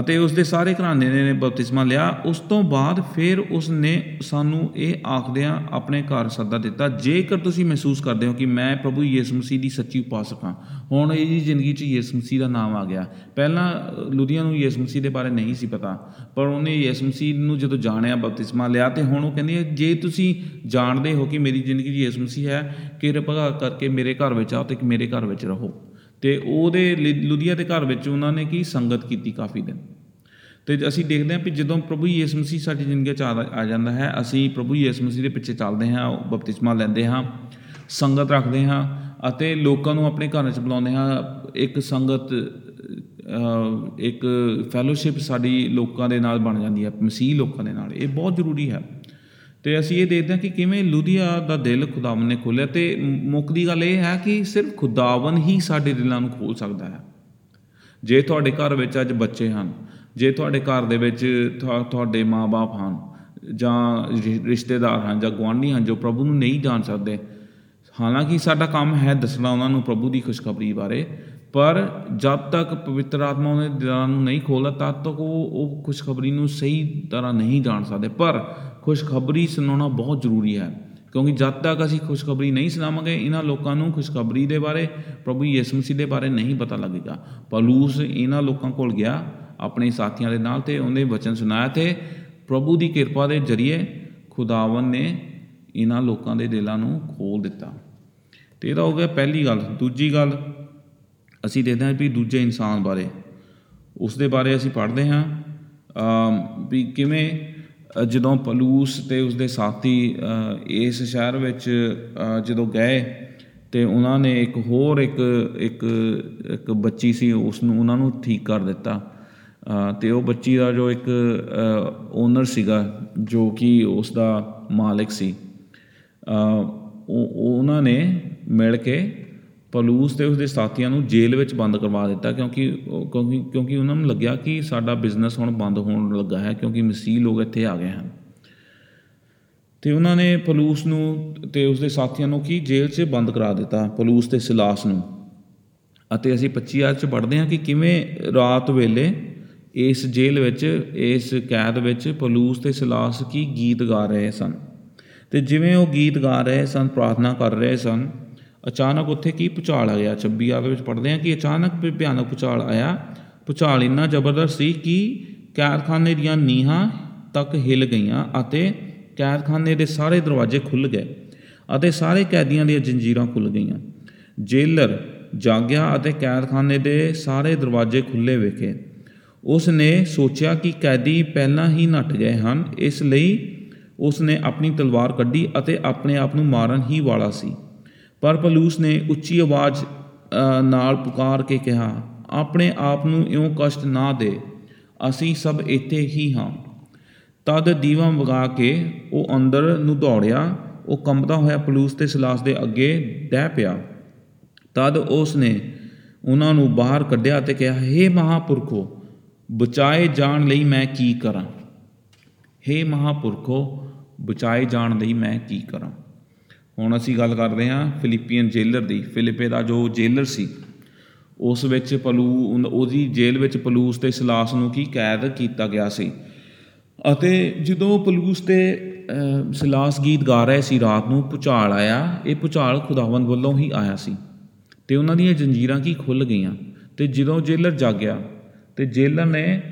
ਅਤੇ ਉਸ ਦੇ ਸਾਰੇ ਘਰਾਣੇ ਨੇ ਬਪਤਿਸਮਾ ਲਿਆ। ਉਸ ਤੋਂ ਬਾਅਦ ਫਿਰ ਉਸ ਨੇ ਸਾਨੂੰ ਇਹ ਆਖਦਿਆਂ ਆਪਣੇ ਘਰ ਸੱਦਾ ਦਿੱਤਾ ਜੇਕਰ ਤੁਸੀਂ ਮਹਿਸੂਸ ਕਰਦੇ ਹੋ ਕਿ ਮੈਂ ਪ੍ਰਭੂ ਯਿਸੂ ਮਸੀਹ ਦੀ ਸੱਚੀ ਉਪਾਸਕ ਹਾਂ ਹੁਣ ਇਹ ਜੀ ਜ਼ਿੰਦਗੀ 'ਚ ਯਿਸੂ ਮਸੀਹ ਦਾ ਨਾਮ ਆ ਗਿਆ। ਪਹਿਲਾਂ ਅ, ਲੁਧੀਆ ਨੂੰ ਯਿਸੂ ਮਸੀਹ ਦੇ ਬਾਰੇ ਨਹੀਂ ਸੀ ਪਤਾ ਪਰ ਉਹਨੇ ਯਿਸੂ ਮਸੀਹ ਨੂੰ ਜਦੋਂ ਜਾਣਿਆ ਬਪਤਿਸਮਾ ਲਿਆ ਤੇ ਹੁਣ ਉਹ ਕਹਿੰਦੀ ਹੈ ਜੇ ਤੁਸੀਂ ਜਾਣਦੇ ਹੋ ਕਿ ਮੇਰੀ ਜ਼ਿੰਦਗੀ 'ਚ ਯਿਸੂ ਮਸੀਹ ਹੈ ਕਿਰਪਾ ਕਰਕੇ ਮੇਰੇ ਘਰ ਵਿੱਚ ਆਓ ਤੇ ਮੇਰੇ ਘਰ ਵਿੱਚ ਰਹੋ। ਤੇ ਉਹਦੇ ਲਿ- ਲੁਧੀਆ ਦੇ ਘਰ ਵਿੱਚ ਉਹਨਾਂ ਨੇ ਕੀ ਸੰਗਤ ਕੀਤੀ ਕਾਫੀ ਦਿਨ। ਤੇ ਅਸੀਂ ਦੇਖਦੇ ਹਾਂ ਕਿ ਜਦੋਂ ਪ੍ਰਭੂ ਯਿਸੂ ਮਸੀਹ ਸਾਡੀ ਜ਼ਿੰਦਗੀ 'ਚ ਆ ਆ ਜਾਂਦਾ ਹੈ ਅਸੀਂ ਪ੍ਰਭੂ ਯਿਸੂ ਮਸੀਹ ਦੇ ਪਿੱਛੇ ਚੱਲਦੇ ਹਾਂ ਬਪਤਿਸਮਾ ਲੈਂਦੇ ਹਾਂ ਸੰਗਤ ਰੱਖਦੇ ਹਾਂ ਅਤੇ ਲੋਕਾਂ ਨੂੰ ਆਪਣੇ ਘਰਾਂ 'ਚ ਬੁਲਾਉਂਦੇ ਹਾਂ। ਇੱਕ ਸੰਗਤ ਅ, ਇੱਕ ਫੈਲੋਸ਼ਿਪ ਸਾਡੀ ਲੋਕਾਂ ਦੇ ਨਾਲ ਬਣ ਜਾਂਦੀ ਹੈ ਮਸੀਹ ਲੋਕਾਂ ਦੇ ਨਾਲ। ਇਹ ਬਹੁਤ ਜ਼ਰੂਰੀ ਹੈ। ਤੇ ਅਸੀਂ ਇਹ ਦੇਖਦੇ ਹਾਂ ਕਿ ਕਿਵੇਂ ਲੁਧੀਆ ਦਾ ਦਿਲ ਖੁਦਾਵੰ ਨੇ ਖੋਲ੍ਹਿਆ ਤੇ ਮੁੱਖ ਦੀ ਗੱਲ ਇਹ ਹੈ ਕਿ ਸਿਰਫ ਖੁਦਾਵੰ ਹੀ ਸਾਡੇ ਦਿਲਾਂ ਨੂੰ ਖੋਲ ਸਕਦਾ ਹੈ। ਜੇ ਤੁਹਾਡੇ ਘਰ ਵਿੱਚ ਅੱਜ ਬੱਚੇ ਹਨ, ਜੇ ਤੁਹਾਡੇ ਘਰ ਦੇ ਵਿੱਚ ਤੁਹਾ- ਤੁਹਾਡੇ ਮਾਪੇ ਹਨ, ਜਾਂ ਰਿ- ਰਿਸ਼ਤੇਦਾਰ ਹਨ, ਜਾਂ ਗੁਆਂਢੀ ਹਨ ਜੋ ਪ੍ਰਭੂ ਨੂੰ ਨਹੀਂ ਜਾਣ ਸਕਦੇ, ਹਾਲਾਂਕਿ ਸਾਡਾ ਕੰਮ ਹੈ ਦੱਸਣਾ ਉਹਨਾਂ ਨੂੰ ਪ੍ਰਭੂ ਦੀ ਖੁਸ਼ਖਬਰੀ ਬਾਰੇ, ਪਰ ਜਦ ਤੱਕ ਪਵਿੱਤਰ ਆਤਮਾ ਉਹਨਾਂ ਦੇ ਦਿਲਾਂ ਨੂੰ ਨਹੀਂ ਖੋਲ੍ਹਦਾ, ਤਦ ਤੱਕ ਉਹ ਉਹ ਖੁਸ਼ਖਬਰੀ ਨੂੰ ਸਹੀ ਤਰ੍ਹਾਂ ਨਹੀਂ ਜਾਣ ਸਕਦੇ। ਪਰ ਖੁਸ਼ਖਬਰੀ ਸੁਣਾਉਣਾ ਬਹੁਤ ਜ਼ਰੂਰੀ ਹੈ। ਕਿਉਂਕਿ ਜਦ ਤੱਕ ਅਸੀਂ ਖੁਸ਼ਖਬਰੀ ਨਹੀਂ ਸੁਣਾਵਾਂਗੇ ਇਹਨਾਂ ਲੋਕਾਂ ਨੂੰ ਖੁਸ਼ਖਬਰੀ ਦੇ ਬਾਰੇ ਪ੍ਰਭੂ ਯਿਸੂ ਮਸੀਹ ਦੇ ਬਾਰੇ ਨਹੀਂ ਪਤਾ ਲੱਗੇਗਾ। ਪਲੂਸ ਇਹਨਾਂ ਲੋਕਾਂ ਕੋਲ ਗਿਆ ਆਪਣੇ ਸਾਥੀਆਂ ਦੇ ਨਾਲ ਤੇ ਉਹਨੇ ਵਚਨ ਸੁਣਾਇਆ ਤੇ ਪ੍ਰਭੂ ਦੀ ਕਿਰਪਾ ਦੇ ਜ਼ਰੀਏ ਖੁਦਾਵੰ ਨੇ ਇਹਨਾਂ ਲੋਕਾਂ ਦੇ ਦਿਲਾਂ ਨੂੰ ਖੋਲ ਦਿੱਤਾ। ਤੇ ਇਹਦਾ ਹੋ ਗਿਆ ਪਹਿਲੀ ਗੱਲ। ਦੂਜੀ ਗੱਲ ਅਸੀਂ ਦੇਖਦੇ ਹਾਂ ਵੀ ਦੂਜੇ ਇਨਸਾਨ ਬਾਰੇ। ਉਸ ਦੇ ਬਾਰੇ ਅਸੀਂ ਪੜ੍ਹਦੇ ਹਾਂ। ਅਮ ਵੀ ਕਿਵੇਂ ਅ, ਜਦੋਂ ਪਲੂਸ ਤੇ ਉਸਦੇ ਸਾਥੀ ਅ, ਇਸ ਸ਼ਹਿਰ ਵਿੱਚ ਅ, ਜਦੋਂ ਗਏ ਤੇ ਉਹਨਾਂ ਨੇ ਇੱਕ ਹੋਰ ਇੱਕ ਇੱਕ ਇੱਕ ਬੱਚੀ ਸੀ ਉਸ ਨੂੰ ਉਹਨਾਂ ਨੂੰ ਠੀਕ ਕਰ ਦਿੱਤਾ। ਅ, ਤੇ ਉਹ ਬੱਚੀ ਦਾ ਜੋ ਇੱਕ ਓਨਰ ਸੀਗਾ ਜੋ ਕਿ ਉਸ ਦਾ ਮਾਲਕ ਸੀ। ਅ, ਉਹ ਉਹ ਉਹਨਾਂ ਨੇ ਮਿਲ ਕੇ ਪਲੂਸ ਤੇ ਉਸਦੇ ਸਾਥੀਆਂ ਨੂੰ ਜੇਲ੍ਹ ਵਿੱਚ ਬੰਦ ਕਰਵਾ ਦਿੱਤਾ ਕਿਉਂਕਿ, ਉਹ- ਕਿਉਂਕਿ ਕਿਉਂਕਿ ਉਹਨਾਂ ਨੂੰ ਲੱਗਿਆ ਕਿ ਸਾਡਾ ਬਿਜ਼ਨਸ ਹੁਣ ਬੰਦ ਹੋਣ ਲੱਗਾ ਹੈ ਕਿਉਂਕਿ ਮਸੀਹ ਲੋਕ ਇੱਥੇ ਆ ਗਏ ਹਨ। ਤੇ ਉਹਨਾਂ ਨੇ ਪਲੂਸ ਨੂੰ ਤੇ ਉਸਦੇ ਸਾਥੀਆਂ ਨੂੰ ਕੀ ਜੇਲ੍ਹ 'ਚ ਬੰਦ ਕਰਾ ਦਿੱਤਾ, ਪਲੂਸ ਤੇ ਸਿਲਾਸ ਨੂੰ। ਅਤੇ ਅਸੀਂ 25 ਆਇਤ 'ਚ ਪੜ੍ਹਦੇ ਹਾਂ ਕਿ ਕਿਵੇਂ ਰਾਤ ਵੇਲੇ ਇਸ ਜੇਲ੍ਹ ਵਿੱਚ, ਇਸ ਕੈਦ ਵਿੱਚ ਪਲੂਸ ਤੇ ਸਿਲਾਸ ਕੀ ਗੀਤ ਗਾ ਰਹੇ ਸਨ। ਤੇ ਜਿਵੇਂ ਉਹ ਗੀਤ ਗਾ ਰਹੇ ਸਨ, ਪ੍ਰਾਰਥਨਾ ਕਰ ਰਹੇ ਸਨ ਅਚਾਨਕ ਉੱਥੇ ਕੀ ਭੁਚਾਲ ਆ ਗਿਆ? 26 ਆਇਤ ਵਿੱਚ ਪੜ੍ਹਦੇ ਹਾਂ ਕਿ ਅਚਾਨਕ ਵੀ ਭਿਆਨਕ ਭੁਚਾਲ ਆਇਆ। ਭੁਚਾਲ ਇੰਨਾ ਜ਼ਬਰਦਸਤ ਸੀ ਕਿ ਕੈਦਖਾਨੇ ਦੀਆਂ ਨੀਹਾਂ ਤੱਕ ਹਿੱਲ ਗਈਆਂ ਅਤੇ ਕੈਦਖਾਨੇ ਦੇ ਸਾਰੇ ਦਰਵਾਜ਼ੇ ਖੁੱਲ੍ਹ ਗਏ ਅਤੇ ਸਾਰੇ ਕੈਦੀਆਂ ਦੀਆਂ ਜੰਜੀਰਾਂ ਖੁੱਲ੍ਹ ਗਈਆਂ। ਜੇਲਰ ਜਾਗਿਆ ਅਤੇ ਕੈਦਖਾਨੇ ਦੇ ਸਾਰੇ ਦਰਵਾਜ਼ੇ ਖੁੱਲੇ ਵੇਖੇ। ਉਸ ਨੇ ਸੋਚਿਆ ਕਿ ਕੈਦੀ ਪਹਿਲਾਂ ਹੀ ਨੱਠ ਗਏ ਹਨ, ਇਸ ਲਈ ਉਸ ਨੇ ਆਪਣੀ ਤਲਵਾਰ ਕੱਢੀ ਅਤੇ ਆਪਣੇ ਆਪ ਨੂੰ ਮਾਰਨ ਹੀ ਵਾਲਾ ਸੀ। ਪਰ ਪਲੂਸ ਨੇ ਉੱਚੀ ਆਵਾਜ਼ ਅ, ਨਾਲ ਪੁਕਾਰ ਕੇ ਕਿਹਾ ਆਪਣੇ ਆਪ ਨੂੰ ਇਉਂ ਕਸ਼ਟ ਨਾ ਦੇ ਅਸੀਂ ਸਭ ਇੱਥੇ ਹੀ ਹਾਂ। ਤਦ ਦੀਵਾ ਵਗਾ ਕੇ ਉਹ ਅੰਦਰ ਨੂੰ ਦੌੜਿਆ ਉਹ ਕੰਬਦਾ ਹੋਇਆ ਪਲੂਸ ਤੇ ਸਲਾਸ ਦੇ ਅੱਗੇ ਡਹਿ ਪਿਆ। ਤਦ ਉਸ ਨੇ ਉਹਨਾਂ ਨੂੰ ਬਾਹਰ ਕੱਢਿਆ ਤੇ ਕਿਹਾ ਹੇ ਮਹਾਪੁਰਖੋ ਬਚਾਏ ਜਾਣ ਲਈ ਮੈਂ ਕੀ ਕਰਾਂ? ਹੇ ਮਹਾਪੁਰਖੋ ਬਚਾਏ ਜਾਣ ਲਈ ਮੈਂ ਕੀ ਕਰਾਂ? ਹੁਣ ਅਸੀਂ ਗੱਲ ਕਰਦੇ ਹਾਂ ਫਿਲੀਪੀਅਨ ਜੇਲਰ ਦੀ। ਫਿਲਿਪੇ ਦਾ ਜੋ ਜੇਲਰ ਸੀ ਉਸ ਵਿੱਚ ਪਲੂ ਉਨ- ਉਹਦੀ ਜੇਲ੍ਹ ਵਿੱਚ ਪਲੂਸ ਤੇ ਸਲਾਸ ਨੂੰ ਕੀ ਕੈਦ ਕੀਤਾ ਗਿਆ ਸੀ। ਅਤੇ ਜਦੋਂ ਪਲੂਸ ਤੇ ਅਹ, ਸਲਾਸ ਗੀਤ ਗਾ ਰਹੇ ਸੀ ਰਾਤ ਨੂੰ ਭੁਚਾਲ ਆਇਆ ਇਹ ਭੁਚਾਲ ਖੁਦਾਵੰਦ ਵੱਲੋਂ ਹੀ ਆਇਆ ਸੀ। ਤੇ ਉਹਨਾਂ ਦੀਆਂ ਜੰਜੀਰਾਂ ਕੀ ਖੁੱਲ ਗਈਆਂ? ਤੇ ਜਦੋਂ ਜੇਲਰ ਜਾਗਿਆ ਤੇ ਜੇਲਰ ਨੇ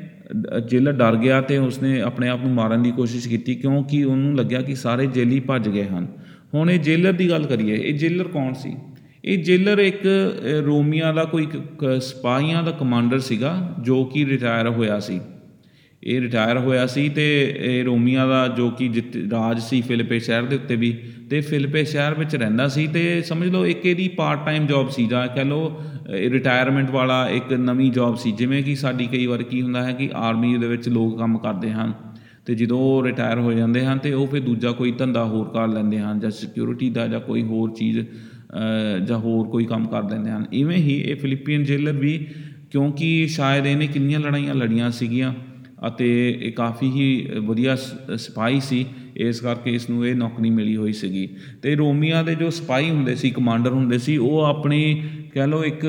ਅਹ, ਜੇਲਰ ਡਰ ਗਿਆ ਤੇ ਉਸਨੇ ਆਪਣੇ ਆਪ ਨੂੰ ਮਾਰਨ ਦੀ ਕੋਸ਼ਿਸ਼ ਕੀਤੀ। ਕਿਉਂਕਿ ਉਹਨੂੰ ਲੱਗਿਆ ਕਿ ਸਾਰੇ ਜੇਲੀ ਭੱਜ ਗਏ ਹਨ। ਹੁਣ ਇਹ ਜੇਲਰ ਦੀ ਗੱਲ ਕਰੀਏ ਇਹ ਜੇਲਰ ਕੌਣ ਸੀ? ਇਹ ਜੇਲਰ ਇੱਕ ਅਹ, ਰੋਮੀਆਂ ਦਾ ਕੋਈ ਕ- ਕ- ਸਿਪਾਹੀਆਂ ਦਾ ਕਮਾਂਡਰ ਸੀਗਾ ਜੋ ਕਿ ਰਿਟਾਇਰ ਹੋਇਆ ਸੀ। ਇਹ ਰਿਟਾਇਰ ਹੋਇਆ ਸੀ ਤੇ ਇਹ ਰੋਮੀਆਂ ਦਾ ਜੋ ਕਿ ਜਿੱਤ ਰਾਜ ਸੀ ਫਿਲਿਪੇ ਸ਼ਹਿਰ ਦੇ ਉੱਤੇ ਵੀ ਤੇ ਫਿਲਿਪੇ ਸ਼ਹਿਰ ਵਿੱਚ ਰਹਿੰਦਾ ਸੀ ਤੇ ਸਮਝ ਲਓ ਇੱਕ ਇਹਦੀ ਪਾਰਟ ਟਾਈਮ ਜੌਬ ਸੀ ਜਾਂ ਕਹਿ ਲਓ ਰਿਟਾਇਰਮੈਂਟ ਵਾਲਾ ਇੱਕ ਨਵੀਂ ਜੌਬ ਸੀ। ਜਿਵੇਂ ਕਿ ਸਾਡੀ ਕਈ ਵਾਰ ਕੀ ਹੁੰਦਾ ਹੈ ਕਿ ਆਰਮੀ ਦੇ ਵਿੱਚ ਲੋਕ ਕੰਮ ਕਰਦੇ ਹਨ। ਤੇ ਜਦੋਂ ਉਹ ਰਿਟਾਇਰ ਹੋ ਜਾਂਦੇ ਹਨ ਤੇ ਉਹ ਫਿਰ ਦੂਜਾ ਕੋਈ ਧੰਦਾ ਹੋਰ ਕਰ ਲੈਂਦੇ ਹਨ ਜਾਂ ਸਿਕਿਉਰਿਟੀ ਦਾ ਜਾਂ ਕੋਈ ਹੋਰ ਚੀਜ਼ ਅ, ਜਾਂ ਹੋਰ ਕੋਈ ਕੰਮ ਕਰ ਲੈਂਦੇ ਹਨ। ਇਵੇਂ ਹੀ ਇਹ ਫਿਲੀਪੀਅਨ ਜੇਲਰ ਵੀ ਕਿਉਂਕਿ ਸ਼ਾਇਦ ਇਹਨੇ ਕਿੰਨੀਆਂ ਲੜਾਈਆਂ ਲੜੀਆਂ ਸੀਗੀਆਂ ਅਤੇ ਇਹ ਕਾਫੀ ਹੀ ਵਧੀਆ ਸ- ਸਿਪਾਹੀ ਸੀ ਇਸ ਕਰਕੇ ਇਸ ਨੂੰ ਇਹ ਨੌਕਰੀ ਮਿਲੀ ਹੋਈ ਸੀਗੀ। ਤੇ ਰੋਮੀਆਂ ਦੇ ਜੋ ਸਿਪਾਹੀ ਹੁੰਦੇ ਸੀ, ਕਮਾਂਡਰ ਹੁੰਦੇ ਸੀ, ਉਹ ਆਪਣੀ ਕਹਿ ਲਓ ਇੱਕ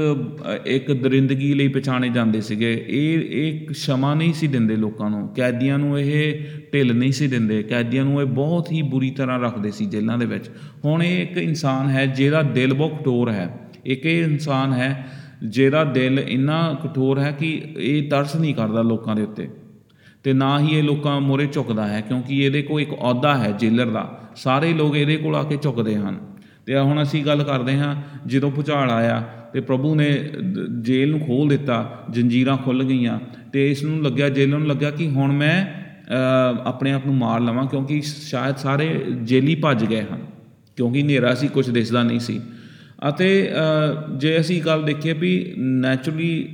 ਇੱਕ ਦਰਿੰਦਗੀ ਲਈ ਪਛਾਣੇ ਜਾਂਦੇ ਸੀਗੇ। ਇਹ ਇਹ ਸ਼ਮਾ ਨਹੀਂ ਸੀ ਦਿੰਦੇ ਲੋਕਾਂ ਨੂੰ। ਕੈਦੀਆਂ ਨੂੰ ਇਹ ਢਿੱਲ ਨਹੀਂ ਸੀ ਦਿੰਦੇ। ਕੈਦੀਆਂ ਨੂੰ ਇਹ ਬਹੁਤ ਹੀ ਬੁਰੀ ਤਰ੍ਹਾਂ ਰੱਖਦੇ ਸੀ ਜੇਲ੍ਹਾਂ ਦੇ ਵਿੱਚ। ਹੁਣ ਇਹ ਇੱਕ ਇਨਸਾਨ ਹੈ ਜਿਹਦਾ ਦਿਲ ਬਹੁਤ ਕਠੋਰ ਹੈ। ਇੱਕ ਇਹ ਇਨਸਾਨ ਹੈ ਜਿਹਦਾ ਦਿਲ ਇੰਨਾ ਕਠੋਰ ਹੈ ਕਿ ਇਹ ਤਰਸ ਨਹੀਂ ਕਰਦਾ ਲੋਕਾਂ ਦੇ ਉੱਤੇ। ਤੇ ਨਾ ਹੀ ਇਹ ਲੋਕਾਂ ਮੋਰੇ ਝੁਕਦਾ ਹੈ ਕਿਉਂਕਿ ਇਹਦੇ ਕੋਲ ਇੱਕ ਅਹੁਦਾ ਹੈ ਜੇਲਰ ਦਾ। ਸਾਰੇ ਲੋਕ ਇਹਦੇ ਕੋਲ ਆ ਕੇ ਝੁਕਦੇ ਹਨ। ਤੇ ਹੁਣ ਅਸੀਂ ਗੱਲ ਕਰਦੇ ਹਾਂ ਜਦੋਂ ਭੁਚਾਲ ਆਇਆ ਤੇ ਪ੍ਰਭੂ ਨੇ ਦ- ਜੇਲ੍ਹ ਨੂੰ ਖੋਲ ਦਿੱਤਾ ਜੰਜੀਰਾਂ ਖੁੱਲ ਗਈਆਂ ਤੇ ਇਸ ਨੂੰ ਲੱਗਿਆ ਜੇਲਰ ਨੂੰ ਲੱਗਿਆ ਕਿ ਹੁਣ ਮੈਂ ਅ, ਆਪਣੇ ਆਪ ਨੂੰ ਮਾਰ ਲਵਾਂ ਕਿਉਂਕਿ ਸ਼ਾਇਦ ਸਾਰੇ ਜੇਲੀ ਭੱਜ ਗਏ ਹਨ ਕਿਉਂਕਿ ਹਨੇਰਾ ਸੀ ਕੁਝ ਦਿਸਦਾ ਨਹੀਂ ਸੀ। ਅਤੇ ਅ, ਜੇ ਅਸੀਂ ਗੱਲ ਦੇਖੀਏ ਵੀ ਨੈਚੁਰਲੀ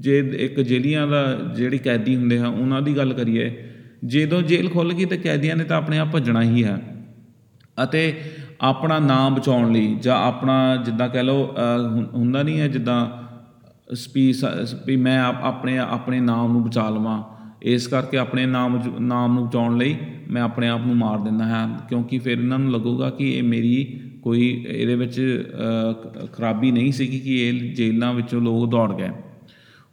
ਜੇ ਇੱਕ ਜੇਲੀਆਂ ਦਾ ਜਿਹੜੇ ਕੈਦੀ ਹੁੰਦੇ ਆ ਉਹਨਾਂ ਦੀ ਗੱਲ ਕਰੀਏ ਜਦੋਂ ਜੇਲ੍ਹ ਖੁੱਲ ਗਈ ਤੇ ਕੈਦੀਆਂ ਨੇ ਤਾਂ ਆਪਣੇ ਆਪ ਭੱਜਣਾ ਹੀ ਹੈ ਅਤੇ ਆਪਣਾ ਨਾਮ ਬਚਾਉਣ ਲਈ ਜਾਂ ਆਪਣਾ ਜਿੱਦਾਂ ਕਹਿ ਲਓ ਅ, ਹੁੰ- ਹੁੰਦਾ ਨਹੀਂ ਹੈ ਜਿੱਦਾਂ ਸਪੀਸ ਵੀ ਮੈਂ ਆਪ- ਆਪਣੇ ਆਪਣੇ ਨਾਮ ਨੂੰ ਬਚਾ ਲਵਾਂ। ਇਸ ਕਰਕੇ ਆਪਣੇ ਨਾਮ ਜ- ਨਾਮ ਨੂੰ ਬਚਾਉਣ ਲਈ ਮੈਂ ਆਪਣੇ ਆਪ ਨੂੰ ਮਾਰ ਦਿੰਦਾ ਹਾਂ ਕਿਉਂਕਿ ਫਿਰ ਇਹਨਾਂ ਨੂੰ ਲੱਗੂਗਾ ਕਿ ਇਹ ਮੇਰੀ ਕੋਈ ਇਹਦੇ ਵਿੱਚ ਅ, ਖ- ਖਰਾਬੀ ਨਹੀਂ ਸੀਗੀ ਕਿ ਇਹ ਜੇਲ੍ਹਾਂ ਵਿੱਚੋਂ ਲੋਕ ਦੌੜ ਗਏ।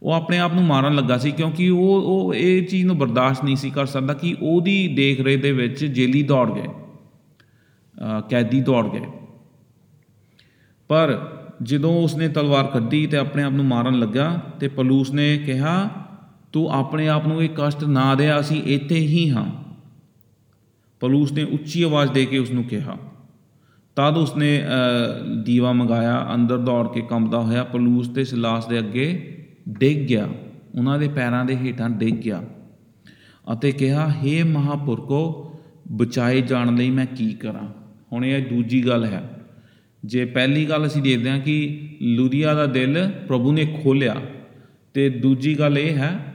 ਉਹ ਆਪਣੇ ਆਪ ਨੂੰ ਮਾਰਨ ਲੱਗਾ ਸੀ ਕਿਉਂਕਿ ਉਹ ਉਹ ਇਹ ਚੀਜ਼ ਨੂੰ ਬਰਦਾਸ਼ਤ ਨਹੀਂ ਸੀ ਕਰ ਸਕਦਾ ਕਿ ਉਹਦੀ ਦੇਖ ਰੇਖ ਦੇ ਵਿੱਚ ਜੇਲੀ ਦੌੜ ਗਏ ਅ, ਕੈਦੀ ਦੌੜ ਗਏ। ਪਰ ਜਦੋਂ ਉਸਨੇ ਤਲਵਾਰ ਕੱਢੀ ਤੇ ਆਪਣੇ ਆਪ ਨੂੰ ਮਾਰਨ ਲੱਗਾ ਤੇ ਪਲੂਸ ਨੇ ਕਿਹਾ ਤੂੰ ਆਪਣੇ ਆਪ ਨੂੰ ਇਹ ਕਸ਼ਟ ਨਾ ਦੇ ਅਸੀਂ ਇੱਥੇ ਹੀ ਹਾਂ। ਪਲੂਸ ਨੇ ਉੱਚੀ ਆਵਾਜ਼ ਦੇ ਕੇ ਉਸ ਨੂੰ ਕਿਹਾ ਤਦ ਉਸਨੇ ਅ, ਦੀਵਾ ਮੰਗਾਇਆ ਅੰਦਰ ਦੌੜ ਕੇ ਕੰਬਦਾ ਹੋਇਆ ਪਲੂਸ ਤੇ ਸਿਲਾਸ ਦੇ ਅੱਗੇ ਡਿੱਗ ਗਿਆ। ਉਹਨਾਂ ਦੇ ਪੈਰਾਂ ਦੇ ਹੇਠਾਂ ਡਿੱਗ ਗਿਆ ਅਤੇ ਕਿਹਾ ਹੇ ਮਹਾਪੁਰਖੋ ਬਚਾਏ ਜਾਣ ਲਈ ਮੈਂ ਕੀ ਕਰਾਂ? ਹੁਣ ਇਹ ਦੂਜੀ ਗੱਲ ਹੈ। ਜੇ ਪਹਿਲੀ ਗੱਲ ਅਸੀਂ ਦੇਖਦੇ ਹਾਂ ਕਿ ਲੁਦੀਆ ਦਾ ਦਿਲ ਪ੍ਰਭੂ ਨੇ ਖੋਲਿਆ ਤੇ ਦੂਜੀ ਗੱਲ ਇਹ ਹੈ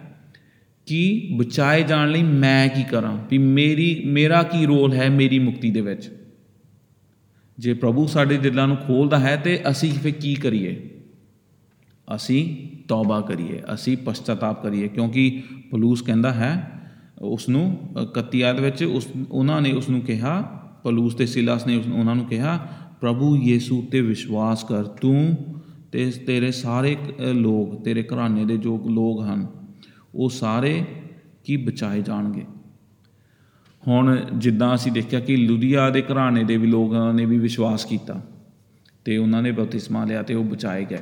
ਕਿ ਬਚਾਏ ਜਾਣ ਲਈ ਮੈਂ ਕੀ ਕਰਾਂ? ਵੀ ਮੇਰੀ ਮੇਰਾ ਕੀ ਰੋਲ ਹੈ ਮੇਰੀ ਮੁਕਤੀ ਦੇ ਵਿੱਚ? ਜੇ ਪ੍ਰਭੂ ਸਾਡੇ ਦਿਲਾਂ ਨੂੰ ਖੋਲਦਾ ਹੈ ਤੇ ਅਸੀਂ ਫਿਰ ਕੀ ਕਰੀਏ? ਅਸੀਂ ਤੌਬਾ ਕਰੀਏ ਅਸੀਂ ਪਛਤਾਤਾਪ ਕਰੀਏ ਕਿਉਂਕਿ ਪਲੂਸ ਕਹਿੰਦਾ ਹੈ ਉਸ ਨੂੰ 31 ਆਇਤ ਵਿੱਚ ਉਸ ਉਹਨਾਂ ਨੇ ਉਸ ਨੂੰ ਕਿਹਾ ਪਲੂਸ ਤੇ ਸਿਲਾਸ ਨੇ ਉਸ ਉਹਨਾਂ ਨੂੰ ਕਿਹਾ ਪ੍ਰਭੂ ਯੀਸੂ ਤੇ ਵਿਸ਼ਵਾਸ ਕਰ ਤੂੰ ਤੇ ਤੇਰੇ ਸਾਰੇ ਅ, ਲੋਕ ਤੇਰੇ ਘਰਾਣੇ ਦੇ ਜੋ ਲੋਕ ਹਨ ਉਹ ਸਾਰੇ ਕੀ ਬਚਾਏ ਜਾਣਗੇ? ਹੁਣ ਜਿੱਦਾਂ ਅਸੀਂ ਦੇਖਿਆ ਕਿ ਲੁਦੀਆ ਦੇ ਘਰਾਣੇ ਦੇ ਵੀ ਲੋਕਾਂ ਨੇ ਵੀ ਵਿਸ਼ਵਾਸ ਕੀਤਾ ਤੇ ਉਹਨਾਂ ਨੇ ਬਪਤਿਸਮਾ ਲਿਆ ਤੇ ਉਹ ਬਚਾਏ ਗਏ।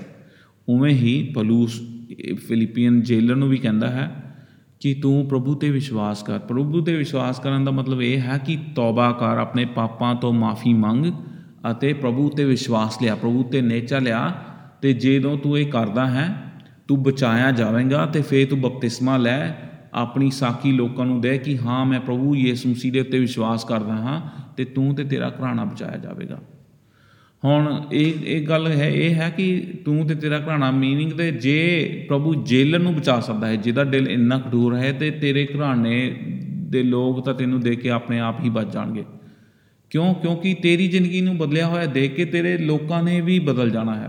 ਉਵੇਂ ਹੀ ਪਲੂਸ, ਇਹ ਫਿਲੀਪੀਅਨ ਜੇਲਰ ਨੂੰ ਵੀ ਕਹਿੰਦਾ ਹੈ ਕਿ ਤੂੰ ਪ੍ਰਭੂ ਤੇ ਵਿਸ਼ਵਾਸ ਕਰ। ਪ੍ਰਭੂ ਤੇ ਵਿਸ਼ਵਾਸ ਕਰਨ ਦਾ ਮਤਲਬ ਇਹ ਹੈ ਕਿ ਤੌਬਾ ਕਰ, ਆਪਣੇ ਪਾਪਾਂ ਤੋਂ ਮਾਫੀ ਮੰਗ ਅਤੇ ਪ੍ਰਭੂ ਤੇ ਵਿਸ਼ਵਾਸ ਲਿਆ, ਪ੍ਰਭੂ ਤੇ ਨੇਚਾ ਲਿਆ ਤੇ ਜਦੋਂ ਤੂੰ ਇਹ ਕਰਦਾ ਹੈ, ਤੂੰ ਬਚਾਇਆ ਜਾਵੇਂਗਾ ਤੇ ਫੇਰ ਤੂੰ ਬਪਤਿਸਮਾ ਲੈ ਆਪਣੀ ਸਾਖੀ ਲੋਕਾਂ ਨੂੰ ਦੇ ਕਿ ਹਾਂ, ਮੈਂ ਪ੍ਰਭੂ ਯਿਸੂ ਮਸੀਹ ਦੇ ਉੱਤੇ ਵਿਸ਼ਵਾਸ ਕਰਦਾ ਹਾਂ ਤੇ ਤੂੰ ਤੇ ਤੇਰਾ ਘਰਾਣਾ ਬਚਾਇਆ ਜਾਵੇਗਾ। ਹੁਣ ਇਹ ਇਹ ਗੱਲ ਹੈ, ਇਹ ਹੈ ਕਿ ਤੂੰ ਤੇ ਤੇਰਾ ਘਰਾਣਾ ਮੀਨਿੰਗ ਤੇ ਜੇ ਪ੍ਰਭੂ ਜੇਲਰ ਨੂੰ ਬਚਾ ਸਕਦਾ ਹੈ, ਜਿਹਦਾ ਦਿਲ ਇੰਨਾ ਕਠੋਰ ਹੈ ਤੇ ਤੇਰੇ ਘਰਾਣੇ ਦੇ ਲੋਕ ਤਾਂ ਤੈਨੂੰ ਦੇਖ ਕੇ ਆਪਣੇ ਆਪ ਹੀ ਬਚ ਜਾਣਗੇ। ਕਿਉਂ? ਕਿਉਂਕਿ ਤੇਰੀ ਜ਼ਿੰਦਗੀ ਨੂੰ ਬਦਲਿਆ ਹੋਇਆ ਦੇਖ ਕੇ ਤੇਰੇ ਲੋਕਾਂ ਨੇ ਵੀ ਬਦਲ ਜਾਣਾ ਹੈ।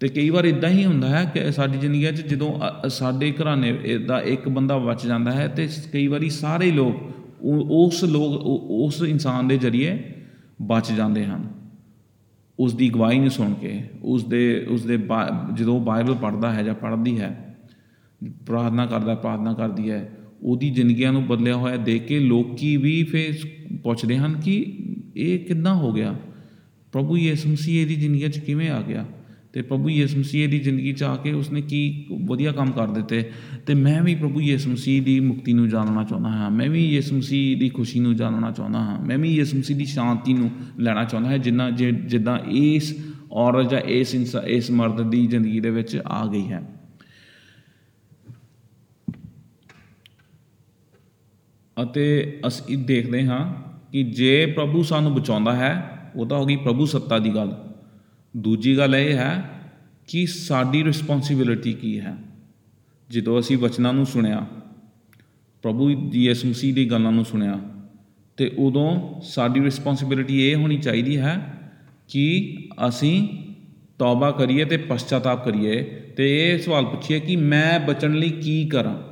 ਤੇ ਕਈ ਵਾਰ ਇਦਾਂ ਹੀ ਹੁੰਦਾ ਹੈ ਕਿ ਸਾਡੀ ਜ਼ਿੰਦਗੀ 'ਚ ਜਦੋਂ ਅ- ਸਾਡੇ ਘਰਾਣੇ ਦਾ ਇੱਕ ਬੰਦਾ ਬਚ ਜਾਂਦਾ ਹੈ ਤੇ ਕਈ ਵਾਰੀ ਸਾਰੇ ਲੋਕ ਉਹ- ਉਸ ਲੋਕ ਉਹ- ਉਸ ਇਨਸਾਨ ਦੇ ਜ਼ਰੀਏ ਬਚ ਜਾਂਦੇ ਹਨ। ਉਸ ਦੀ ਗਵਾਹੀ ਨੂੰ ਸੁਣ ਕੇ ਉਸ ਦੇ ਉਸ ਦੇ ਬਾ- ਜਦੋਂ ਉਹ ਬਾਈਬਲ ਪੜ੍ਹਦਾ ਹੈ ਜਾਂ ਪੜ੍ਹਦੀ ਹੈ, ਪ੍ਰਾਰਥਨਾ ਕਰਦਾ, ਪ੍ਰਾਰਥਨਾ ਕਰਦੀ ਹੈ, ਉਹਦੀ ਜ਼ਿੰਦਗੀਆਂ ਨੂੰ ਬਦਲਿਆ ਹੋਇਆ ਦੇਖ ਕੇ ਲੋਕੀ ਵੀ ਫਿਰ ਪੁੱਛਦੇ ਹਨ ਕਿ ਇਹ ਕਿੱਦਾਂ ਹੋ ਗਿਆ? ਪ੍ਰਭੂ ਯਿਸੂ ਮਸੀਹ ਇਹਦੀ ਜ਼ਿੰਦਗੀ 'ਚ ਕਿਵੇਂ ਆ ਗਿਆ? ਤੇ ਪ੍ਰਭੂ ਯਿਸੂ ਮਸੀਹ ਦੀ ਜ਼ਿੰਦਗੀ 'ਚ ਆ ਕੇ ਉਸਨੇ ਕੀ ਵਧੀਆ ਕੰਮ ਕਰ ਦਿੱਤੇ ਤੇ ਮੈਂ ਵੀ ਪ੍ਰਭੂ ਯਿਸੂ ਮਸੀਹ ਦੀ ਮੁਕਤੀ ਨੂੰ ਜਾਣਨਾ ਚਾਹੁੰਦਾ ਹਾਂ, ਮੈਂ ਵੀ ਯਿਸੂ ਮਸੀਹ ਦੀ ਖੁਸ਼ੀ ਨੂੰ ਜਾਣਨਾ ਚਾਹੁੰਦਾ ਹਾਂ, ਮੈਂ ਵੀ ਯਿਸੂ ਮਸੀਹ ਦੀ ਸ਼ਾਂਤੀ ਨੂੰ ਲੈਣਾ ਚਾਹੁੰਦਾ ਹਾਂ ਜਿੰਨਾ ਜਿ- ਜਿੱਦਾਂ ਇਸ ਔਰਤ ਜਾਂ ਇਸ ਇਨਸਾ ਇਸ ਮਰਦ ਦੀ ਜ਼ਿੰਦਗੀ ਦੇ ਵਿੱਚ ਆ ਗਈ ਹੈ। ਅਤੇ ਅਸੀਂ ਦੇਖਦੇ ਹਾਂ ਕਿ ਜੇ ਪ੍ਰਭੂ ਸਾਨੂੰ ਬਚਾਉਂਦਾ ਹੈ, ਉਹ ਤਾਂ ਹੋ ਗਈ ਪ੍ਰਭੂ ਸੱਤਾ ਦੀ ਗੱਲ। ਦੂਜੀ ਗੱਲ ਇਹ ਹੈ ਕਿ ਸਾਡੀ ਰਿਸਪੌਂਸਿਬਿਲਿਟੀ ਕੀ ਹੈ? ਜਦੋਂ ਅਸੀਂ ਵਚਨਾਂ ਨੂੰ ਸੁਣਿਆ, ਪ੍ਰਭੂ ਦੀ ਯਿਸੂ ਮਸੀਹ ਦੀ ਗੱਲਾਂ ਨੂੰ ਸੁਣਿਆ, ਤੇ ਉਦੋਂ ਸਾਡੀ ਰਿਸਪੌਂਸਿਬਿਲਿਟੀ ਇਹ ਹੋਣੀ ਚਾਹੀਦੀ ਹੈ ਕਿ ਅਸੀਂ ਤੌਬਾ ਕਰੀਏ ਤੇ ਪਛਤਾਤਾਪ ਕਰੀਏ। ਤੇ ਇਹ ਸਵਾਲ ਪੁੱਛੀਏ ਕਿ ਮੈਂ ਬਚਣ ਲਈ ਕੀ ਕਰਾਂ?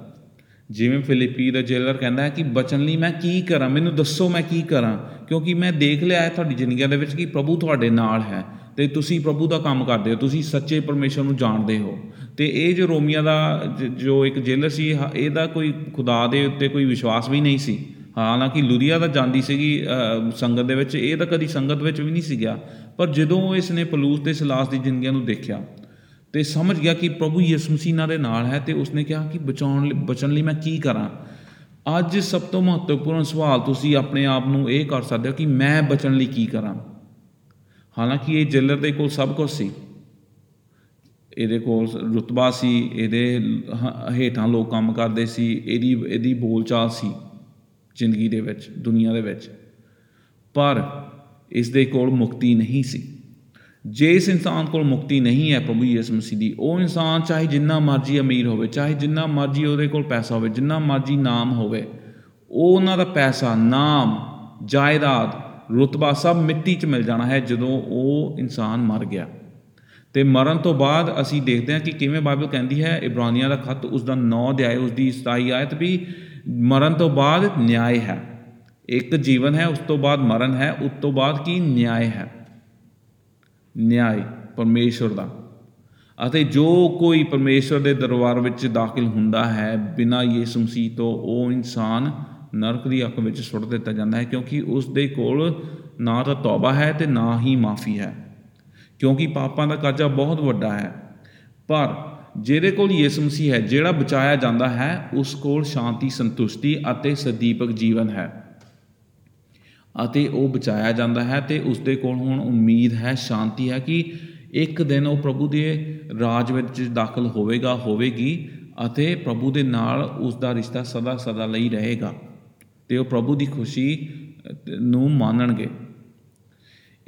ਜਿਵੇਂ ਫਿਲਿੱਪੀ ਦਾ ਜੇਲਰ ਕਹਿੰਦਾ ਹੈ ਕਿ ਬਚਣ ਲਈ ਮੈਂ ਕੀ ਕਰਾਂ? ਮੈਨੂੰ ਦੱਸੋ ਮੈਂ ਕੀ ਕਰਾਂ? ਕਿਉਂਕਿ ਮੈਂ ਦੇਖ ਲਿਆ ਹੈ ਤੁਹਾਡੀ ਜ਼ਿੰਦਗੀਆਂ ਦੇ ਵਿੱਚ ਕਿ ਪ੍ਰਭੂ ਤੁਹਾਡੇ ਨਾਲ ਹੈ। ਤੇ ਤੁਸੀਂ ਪ੍ਰਭੂ ਦਾ ਕੰਮ ਕਰਦੇ ਹੋ ਤੁਸੀਂ ਸੱਚੇ ਪਰਮੇਸ਼ਰ ਨੂੰ ਜਾਣਦੇ ਹੋ। ਤੇ ਇਹ ਜੋ ਰੋਮੀਆਂ ਦਾ ਜ- ਜੋ ਇੱਕ ਜੇਲਰ ਸੀ ਹ- ਇਹਦਾ ਕੋਈ ਖੁਦਾ ਦੇ ਉੱਤੇ ਕੋਈ ਵਿਸ਼ਵਾਸ ਵੀ ਨਹੀਂ ਸੀ। ਹਾਲਾਂਕਿ ਲੁਰੀਆ ਤਾਂ ਜਾਂਦੀ ਸੀਗੀ ਅ, ਸੰਗਤ ਦੇ ਵਿੱਚ ਇਹ ਤਾਂ ਕਦੀ ਸੰਗਤ ਵਿੱਚ ਵੀ ਨਹੀਂ ਸੀ ਗਿਆ। ਪਰ ਜਦੋਂ ਇਸ ਨੇ ਪਲੂਸ ਤੇ ਸਲਾਸ ਦੀ ਜ਼ਿੰਦਗੀਆਂ ਨੂੰ ਦੇਖਿਆ ਤੇ ਸਮਝ ਗਿਆ ਕਿ ਪ੍ਰਭੂ ਯਿਸੂ ਮਸੀਹ ਇਹਨਾਂ ਦੇ ਨਾਲ ਹੈ ਤੇ ਉਸਨੇ ਕਿਹਾ ਕਿ ਬਚਾਉਣ ਲਈ ਬਚਣ ਲਈ ਮੈਂ ਕੀ ਕਰਾਂ। ਅੱਜ ਸਭ ਤੋਂ ਮਹੱਤਵਪੂਰਨ ਸਵਾਲ ਤੁਸੀਂ ਆਪਣੇ ਆਪ ਨੂੰ ਇਹ ਕਰ ਸਕਦੇ ਹੋ ਕਿ ਮੈਂ ਬਚਣ ਲਈ ਕੀ ਕਰਾਂ। ਹਾਲਾਂਕਿ ਇਹ ਜੇਲਰ ਦੇ ਕੋਲ ਸਭ ਕੁਝ ਸੀ। ਇਹਦੇ ਕੋਲ ਰੁਤਬਾ ਸੀ, ਇਹਦੇ ਹ- ਹੇਠਾਂ ਲੋਕ ਕੰਮ ਕਰਦੇ ਸੀ, ਇਹਦੀ ਇਹਦੀ ਬੋਲਚਾਲ ਸੀ ਜ਼ਿੰਦਗੀ ਦੇ ਵਿੱਚ, ਦੁਨੀਆ ਦੇ ਵਿੱਚ। ਪਰ ਇਸ ਦੇ ਕੋਲ ਮੁਕਤੀ ਨਹੀਂ ਸੀ। ਜੇ ਇਸ ਇਨਸਾਨ ਕੋਲ ਮੁਕਤੀ ਨਹੀਂ ਹੈ ਪ੍ਰਭੂ ਯਿਸੂ ਮਸੀਹ ਦੀ, ਉਹ ਇਨਸਾਨ ਚਾਹੇ ਜਿੰਨਾ ਮਰਜ਼ੀ ਅਮੀਰ ਹੋਵੇ, ਚਾਹੇ ਜਿੰਨਾ ਮਰਜ਼ੀ ਉਹਦੇ ਕੋਲ ਪੈਸਾ ਹੋਵੇ, ਜਿੰਨਾ ਮਰਜ਼ੀ ਨਾਮ ਹੋਵੇ, ਉਹ ਉਹਨਾਂ ਦਾ ਪੈਸਾ, ਨਾਮ, ਜਾਇਦਾਦ ਰੁਤਬਾ ਸਭ ਮਿੱਟੀ 'ਚ ਮਿਲ ਜਾਣਾ ਹੈ ਜਦੋਂ ਉਹ ਇਨਸਾਨ ਮਰ ਗਿਆ। ਤੇ ਮਰਨ ਤੋਂ ਬਾਅਦ ਅਸੀਂ ਦੇਖਦੇ ਹਾਂ ਕਿ ਕਿਵੇਂ ਬਾਈਬਲ ਕਹਿੰਦੀ ਹੈ, ਇਬਰਾਨੀਆਂ ਦਾ ਖੱਤ ਉਸ ਦਾ 9 ਅਧਿਆਇ ਉਸ ਦੀ 27 ਆਇਤ ਵੀ ਮਰਨ ਤੋਂ ਬਾਅਦ ਨਿਆਂ ਹੈ। ਇੱਕ ਜੀਵਨ ਹੈ, ਉਸ ਤੋਂ ਬਾਅਦ ਮਰਨ ਹੈ, ਉਸ ਤੋਂ ਬਾਅਦ ਕੀ? ਨਿਆਂ ਹੈ। ਨਿਆਂ ਪਰਮੇਸ਼ਵਰ ਦਾ। ਅਤੇ ਜੋ ਕੋਈ ਪਰਮੇਸ਼ਵਰ ਦੇ ਦਰਬਾਰ ਵਿੱਚ ਦਾਖਲ ਹੁੰਦਾ ਹੈ, ਬਿਨਾਂ ਯਿਸੂ ਮਸੀਹ ਤੋਂ ਉਹ ਇਨਸਾਨ ਨਰਕ ਦੀ ਅੱਖ ਵਿੱਚ ਸੁੱਟ ਦਿੱਤਾ ਜਾਂਦਾ ਹੈ ਕਿਉਂਕਿ ਉਸ ਦੇ ਕੋਲ ਨਾ ਤਾਂ ਤੌਬਾ ਹੈ ਤੇ ਨਾ ਹੀ ਮਾਫੀ ਹੈ। ਕਿਉਂਕਿ ਪਾਪਾਂ ਦਾ ਕਰਜ਼ਾ ਬਹੁਤ ਵੱਡਾ ਹੈ। ਪਰ ਜਿਹਦੇ ਕੋਲ ਯਿਸੂ ਮਸੀਹ ਹੈ, ਜਿਹੜਾ ਬਚਾਇਆ ਜਾਂਦਾ ਹੈ, ਉਸ ਕੋਲ ਸ਼ਾਂਤੀ, ਸੰਤੁਸ਼ਟੀ ਅਤੇ ਸਦੀਪਕ ਜੀਵਨ ਹੈ। ਅਤੇ ਉਹ ਬਚਾਇਆ ਜਾਂਦਾ ਹੈ ਤੇ ਉਸ ਦੇ ਕੋਲ ਹੁਣ ਉਮੀਦ ਹੈ, ਸ਼ਾਂਤੀ ਹੈ ਕਿ ਇੱਕ ਦਿਨ ਉਹ ਪ੍ਰਭੂ ਦੇ ਰਾਜ ਵਿੱਚ ਦਾਖਲ ਹੋਵੇਗਾ, ਹੋਵੇਗੀ ਅਤੇ ਪ੍ਰਭੂ ਦੇ ਨਾਲ ਉਸ ਦਾ ਰਿਸ਼ਤਾ ਸਦਾ ਸਦਾ ਲਈ ਰਹੇਗਾ। ਤੇ ਉਹ ਪ੍ਰਭੂ ਦੀ ਖੁਸ਼ੀ ਅ, ਨੂੰ ਮਾਣਨਗੇ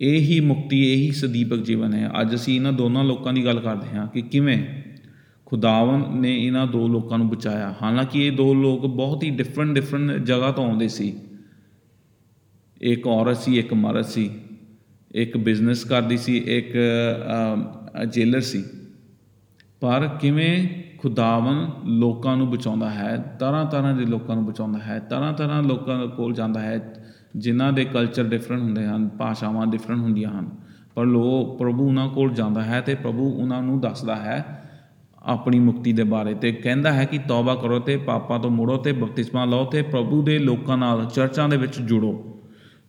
ਇਹ ਹੀ ਮੁਕਤੀ ਇਹ ਹੀ ਸਦੀਪਕ ਜੀਵਨ ਹੈ। ਅੱਜ ਅਸੀਂ ਇਹਨਾਂ ਦੋਨਾਂ ਲੋਕਾਂ ਦੀ ਗੱਲ ਕਰਦੇ ਹਾਂ ਕਿ ਕਿਵੇਂ ਖੁਦਾਵੰ ਨੇ ਇਹਨਾਂ ਦੋ ਲੋਕਾਂ ਨੂੰ ਬਚਾਇਆ। ਹਾਲਾਂਕਿ ਇਹ ਦੋ ਲੋਕ ਬਹੁਤ ਹੀ ਡਿਫਰੈਂਟ ਡਿਫਰੈਂਟ ਜਗ੍ਹਾ ਤੋਂ ਆਉਂਦੇ ਸੀ। ਇੱਕ ਔਰਤ ਸੀ ਇੱਕ ਮਰਦ ਸੀ। ਇੱਕ ਬਿਜ਼ਨਸ ਕਰਦੀ ਸੀ ਇੱਕ ਜੇਲਰ ਸੀ। ਪਰ ਕਿਵੇਂ ਖੁਦਾਵੰ ਲੋਕਾਂ ਨੂੰ ਬਚਾਉਂਦਾ ਹੈ, ਤਰ੍ਹਾਂ ਤਰ੍ਹਾਂ ਦੇ ਲੋਕਾਂ ਨੂੰ ਬਚਾਉਂਦਾ ਹੈ, ਤਰ੍ਹਾਂ ਤਰ੍ਹਾਂ ਲੋਕਾਂ ਕੋਲ ਜਾਂਦਾ ਹੈ, ਜਿਨ੍ਹਾਂ ਦੇ ਕਲਚਰ ਡਿਫਰੈਂਟ ਹੁੰਦੇ ਹਨ, ਭਾਸ਼ਾਵਾਂ ਡਿਫਰੈਂਟ ਹੁੰਦੀਆਂ ਹਨ। ਪਰ ਲੋ ਪ੍ਰਭੂ ਉਹਨਾਂ ਕੋਲ ਜਾਂਦਾ ਹੈ ਤੇ ਪ੍ਰਭੂ ਉਹਨਾਂ ਨੂੰ ਦੱਸਦਾ ਹੈ ਆਪਣੀ ਮੁਕਤੀ ਦੇ ਬਾਰੇ ਤੇ ਕਹਿੰਦਾ ਹੈ ਕਿ ਤੌਬਾ ਕਰੋ ਤੇ ਪਾਪਾਂ ਤੋਂ ਮੁੜੋ ਤੇ ਬਪਤਿਸਮਾ ਲਓ ਤੇ ਪ੍ਰਭੂ ਦੇ ਲੋਕਾਂ ਨਾਲ ਚਰਚਾਂ ਦੇ ਵਿੱਚ ਜੁੜੋ।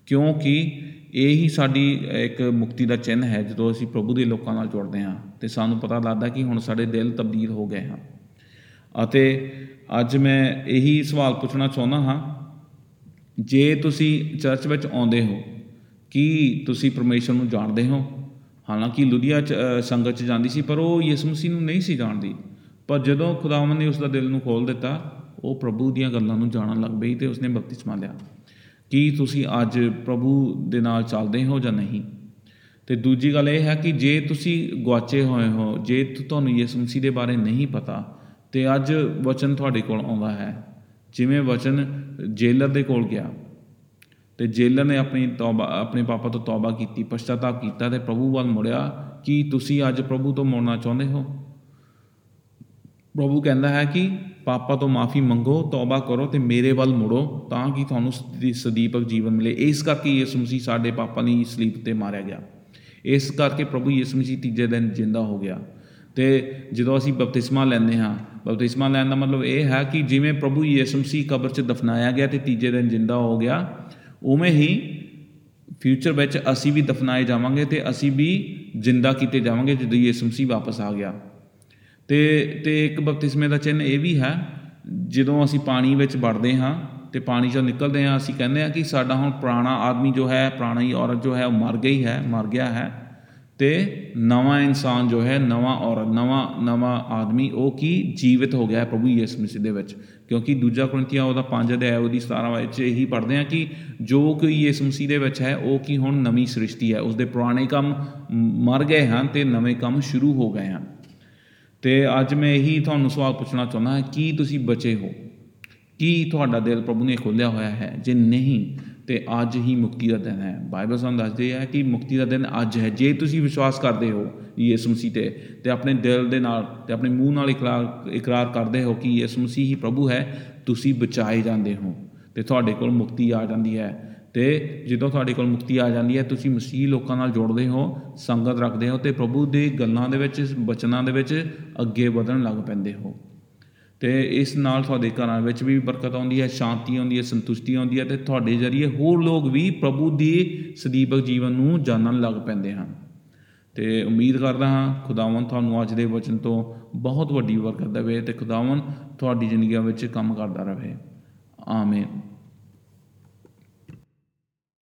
ਕਿਉਂਕਿ ਇਹ ਹੀ ਸਾਡੀ ਇੱਕ ਮੁਕਤੀ ਦਾ ਚਿੰਨ੍ਹ ਹੈ ਜਦੋਂ ਅਸੀਂ ਪ੍ਰਭੂ ਦੇ ਲੋਕਾਂ ਨਾਲ ਜੁੜਦੇ ਹਾਂ ਤੇ ਸਾਨੂੰ ਪਤਾ ਲੱਗਦਾ ਕਿ ਹੁਣ ਸਾਡੇ ਦਿਲ ਤਬਦੀਲ ਹੋ ਗਏ ਹਨ। ਅਤੇ ਅੱਜ ਮੈਂ ਇਹੀ ਸਵਾਲ ਪੁੱਛਣਾ ਚਾਹੁੰਦਾ ਹਾਂ ਜੇ ਤੁਸੀਂ ਚਰਚ ਵਿੱਚ ਆਉਂਦੇ ਹੋ ਕੀ ਤੁਸੀਂ ਪਰਮੇਸ਼ਰ ਨੂੰ ਜਾਣਦੇ ਹੋ? ਹਾਲਾਂਕਿ ਲੁਧੀਆ ਚ ਅ, ਸੰਗਤ ਚ ਜਾਂਦੀ ਸੀ ਪਰ ਉਹ ਯਿਸੂ ਮਸੀਹ ਨੂੰ ਨਹੀਂ ਸੀ ਜਾਣਦੀ। ਪਰ ਜਦੋਂ ਖੁਦਾਵੰਦ ਨੇ ਉਸ ਦਾ ਦਿਲ ਨੂੰ ਖੋਲ ਦਿੱਤਾ ਉਹ ਪ੍ਰਭੂ ਦੀਆਂ ਗੱਲਾਂ ਨੂੰ ਜਾਣਨ ਲੱਗ ਪਈ ਤੇ ਉਸਨੇ ਬਪਤਿਸਮਾ ਲਿਆ। ਕੀ ਤੁਸੀਂ ਅੱਜ ਪ੍ਰਭੂ ਦੇ ਨਾਲ ਚੱਲਦੇ ਹੋ ਜਾਂ ਨਹੀਂ? ਤੇ ਦੂਜੀ ਗੱਲ ਇਹ ਹੈ ਕਿ ਜੇ ਤੁਸੀਂ ਗੁਆਚੇ ਹੋਏ ਹੋ, ਜੇ ਤੁ- ਤੁਹਾਨੂੰ ਯਿਸੂ ਮਸੀਹ ਦੇ ਬਾਰੇ ਨਹੀਂ ਪਤਾ, ਤੇ ਅੱਜ ਵਚਨ ਤੁਹਾਡੇ ਕੋਲ ਆਉਂਦਾ ਹੈ। ਜਿਵੇਂ ਵਚਨ ਜੇਲਰ ਦੇ ਕੋਲ ਗਿਆ। ਤੇ ਜੇਲਰ ਨੇ ਆਪਣੀ ਤੌਬਾ, ਆਪਣੇ ਪਾਪਾ ਤੋਂ ਤੌਬਾ ਕੀਤੀ ਪਛਤਾਤਾਪ ਕੀਤਾ ਤੇ ਪ੍ਰਭੂ ਵੱਲ ਮੁੜਿਆ। ਕੀ ਤੁਸੀਂ ਅੱਜ ਪ੍ਰਭੂ ਤੋਂ ਮੁੜਨਾ ਚਾਹੁੰਦੇ ਹੋ? ਪ੍ਰਭੂ ਕਹਿੰਦਾ ਹੈ ਕਿ ਪਾਪਾ ਤੋਂ ਮਾਫੀ ਮੰਗੋ, ਤੌਬਾ ਕਰੋ ਤੇ ਮੇਰੇ ਵੱਲ ਮੁੜੋ ਤਾਂ ਕਿ ਤੁਹਾਨੂੰ ਸਦੀ- ਸਦੀਪਕ ਜੀਵਨ ਮਿਲੇ। ਇਸ ਕਰਕੇ ਯਿਸੂ ਮਸੀਹ ਸਾਡੇ ਪਾਪਾ ਲਈ ਸਲੀਬ ਤੇ ਮਾਰਿਆ ਗਿਆ। ਇਸ ਕਰਕੇ ਪ੍ਰਭੂ ਯਿਸੂ ਮਸੀਹ ਤੀਜੇ ਦਿਨ ਜਿੰਦਾ ਹੋ ਗਿਆ। ਤੇ ਜਦੋਂ ਅਸੀਂ ਬਪਤਿਸਮਾ ਲੈਂਦੇ ਹਾਂ, ਬਪਤਿਸਮਾ ਲੈਣ ਦਾ ਮਤਲਬ ਇਹ ਹੈ ਕਿ ਜਿਵੇਂ ਪ੍ਰਭੂ ਯਿਸੂ ਮਸੀਹ ਕਬਰ 'ਚ ਦਫਨਾਇਆ ਗਿਆ ਤੇ ਤੀਜੇ ਦਿਨ ਜਿੰਦਾ ਹੋ ਗਿਆ, ਉਵੇਂ ਹੀ ਫਿਊਚਰ ਵਿੱਚ ਅਸੀਂ ਵੀ ਦਫਨਾਏ ਜਾਵਾਂਗੇ ਤੇ ਅਸੀਂ ਵੀ ਜਿੰਦਾ ਕੀਤੇ ਜਾਵਾਂਗੇ ਜਦੋਂ ਯਿਸੂ ਮਸੀਹ ਵਾਪਸ ਆ ਗਿਆ। ਤੇ ਤੇ ਇੱਕ ਬਪਤਿਸਮੇ ਦਾ ਚਿੰਨ੍ਹ ਇਹ ਵੀ ਹੈ, ਜਦੋਂ ਅਸੀਂ ਪਾਣੀ ਵਿੱਚ ਵੜਦੇ ਹਾਂ ਤੇ ਪਾਣੀ ਚੋਂ ਨਿਕਲਦੇ ਹਾਂ, ਅਸੀਂ ਕਹਿੰਦੇ ਹਾਂ ਕਿ ਸਾਡਾ ਹੁਣ ਪੁਰਾਣਾ ਆਦਮੀ ਜੋ ਹੈ, ਪੁਰਾਣੀ ਔਰਤ ਜੋ ਹੈ, ਉਹ ਮਰ ਗਈ ਹੈ, ਮਰ ਗਿਆ ਹੈ। ਤੇ ਨਵਾਂ ਇਨਸਾਨ ਜੋ ਹੈ, ਨਵਾਂ ਔਰਤ, ਨਵਾਂ ਨਵਾਂ ਆਦਮੀ, ਉਹ ਕੀ ਜੀਵਿਤ ਹੋ ਗਿਆ ਹੈ ਪ੍ਰਭੂ ਯਿਸੂ ਮਸੀਹ ਦੇ ਵਿੱਚ। ਕਿਉਂਕਿ ਦੂਜਾ ਕੁਰਿੰਥੀਆਂ ਉਹਦਾ 5 ਅਧਿਆਇ, ਉਹਦੀ 17 ਵਿੱਚ ਇਹੀ ਪੜ੍ਹਦੇ ਹਾਂ ਕਿ ਜੋ ਕੋਈ ਯਿਸੂ ਮਸੀਹ ਦੇ ਵਿੱਚ ਹੈ, ਉਹ ਕੀ ਹੁਣ ਨਵੀਂ ਸ੍ਰਿਸ਼ਟੀ ਹੈ। ਉਸਦੇ ਪੁਰਾਣੇ ਕੰਮ ਮਰ ਗਏ ਹਨ ਤੇ ਨਵੇਂ ਕੰਮ ਸ਼ੁਰੂ ਹੋ ਗਏ ਹਨ। ਤੇ ਅੱਜ ਮੈਂ ਇਹੀ ਤੁਹਾਨੂੰ ਸਵਾਲ ਪੁੱਛਣਾ ਚਾਹੁੰਦਾ ਹਾਂ, ਕੀ ਤੁਸੀਂ ਬਚੇ ਹੋ? ਕੀ ਤੁਹਾਡਾ ਦਿਲ ਪ੍ਰਭੂ ਨੇ ਖੋਲ੍ਹਿਆ ਹੋਇਆ ਹੈ? ਜੇ ਨਹੀਂ, ਤੇ ਅੱਜ ਹੀ ਮੁਕਤੀ ਦਾ ਦਿਨ ਹੈ। ਬਾਈਬਲ ਸਾਨੂੰ ਦੱਸਦੀ ਹੈ ਕਿ ਮੁਕਤੀ ਦਾ ਦਿਨ ਅੱਜ ਹੈ। ਜੇ ਤੁਸੀਂ ਵਿਸ਼ਵਾਸ ਕਰਦੇ ਹੋ ਯਿਸੂ ਮਸੀਹ ਤੇ ਤੇ ਆਪਣੇ ਦਿਲ ਦੇ ਨਾਲ, ਤੇ ਆਪਣੇ ਮੂੰਹ ਨਾਲ ਇਕਰਾਰ ਇਕਰਾਰ ਕਰਦੇ ਹੋ ਕਿ ਯਿਸੂ ਮਸੀਹ ਹੀ ਪ੍ਰਭੂ ਹੈ, ਤੁਸੀਂ ਬਚਾਏ ਜਾਂਦੇ ਹੋ ਤੇ ਤੁਹਾਡੇ ਕੋਲ ਮੁਕਤੀ ਆ ਜਾਂਦੀ ਹੈ। ਤੇ ਜਦੋਂ ਤੁਹਾਡੇ ਕੋਲ ਮੁਕਤੀ ਆ ਜਾਂਦੀ ਹੈ, ਤੁਸੀਂ ਮਸੀਹ ਲੋਕਾਂ ਨਾਲ ਜੁੜਦੇ ਹੋ, ਸੰਗਤ ਰੱਖਦੇ ਹੋ ਤੇ ਪ੍ਰਭੂ ਦੇ ਗੱਲਾਂ ਦੇ ਵਿੱਚ, ਬਚਨਾਂ ਦੇ ਵਿੱਚ ਅੱਗੇ ਵਧਣ ਲੱਗ ਪੈਂਦੇ ਹੋ। ਤੇ ਇਸ ਨਾਲ ਤੁਹਾਡੇ ਘਰਾਂ ਵਿੱਚ ਵੀ ਬਰਕਤ ਆਉਂਦੀ ਹੈ, ਸ਼ਾਂਤੀ ਆਉਂਦੀ ਹੈ, ਸੰਤੁਸ਼ਟੀ ਆਉਂਦੀ ਹੈ ਤੇ ਤੁਹਾਡੇ ਜ਼ਰੀਏ ਹੋਰ ਲੋਕ ਵੀ ਪ੍ਰਭੂ ਦੀ ਸਦੀਪਕ ਜੀਵਨ ਨੂੰ ਜਾਣਨ ਲੱਗ ਪੈਂਦੇ ਹਨ। ਤੇ ਉਮੀਦ ਕਰਦਾ ਹਾਂ ਖੁਦਾਵੰ ਤੁਹਾਨੂੰ ਅੱਜ ਦੇ ਵਚਨ ਤੋਂ ਬਹੁਤ ਵੱਡੀ ਬਰਕਤ ਦੇਵੇ ਤੇ ਖੁਦਾਵੰ ਤੁਹਾਡੀ ਜ਼ਿੰਦਗੀਆਂ ਵਿੱਚ ਕੰਮ ਕਰਦਾ ਰਹੇ। ਆਮੀਨ।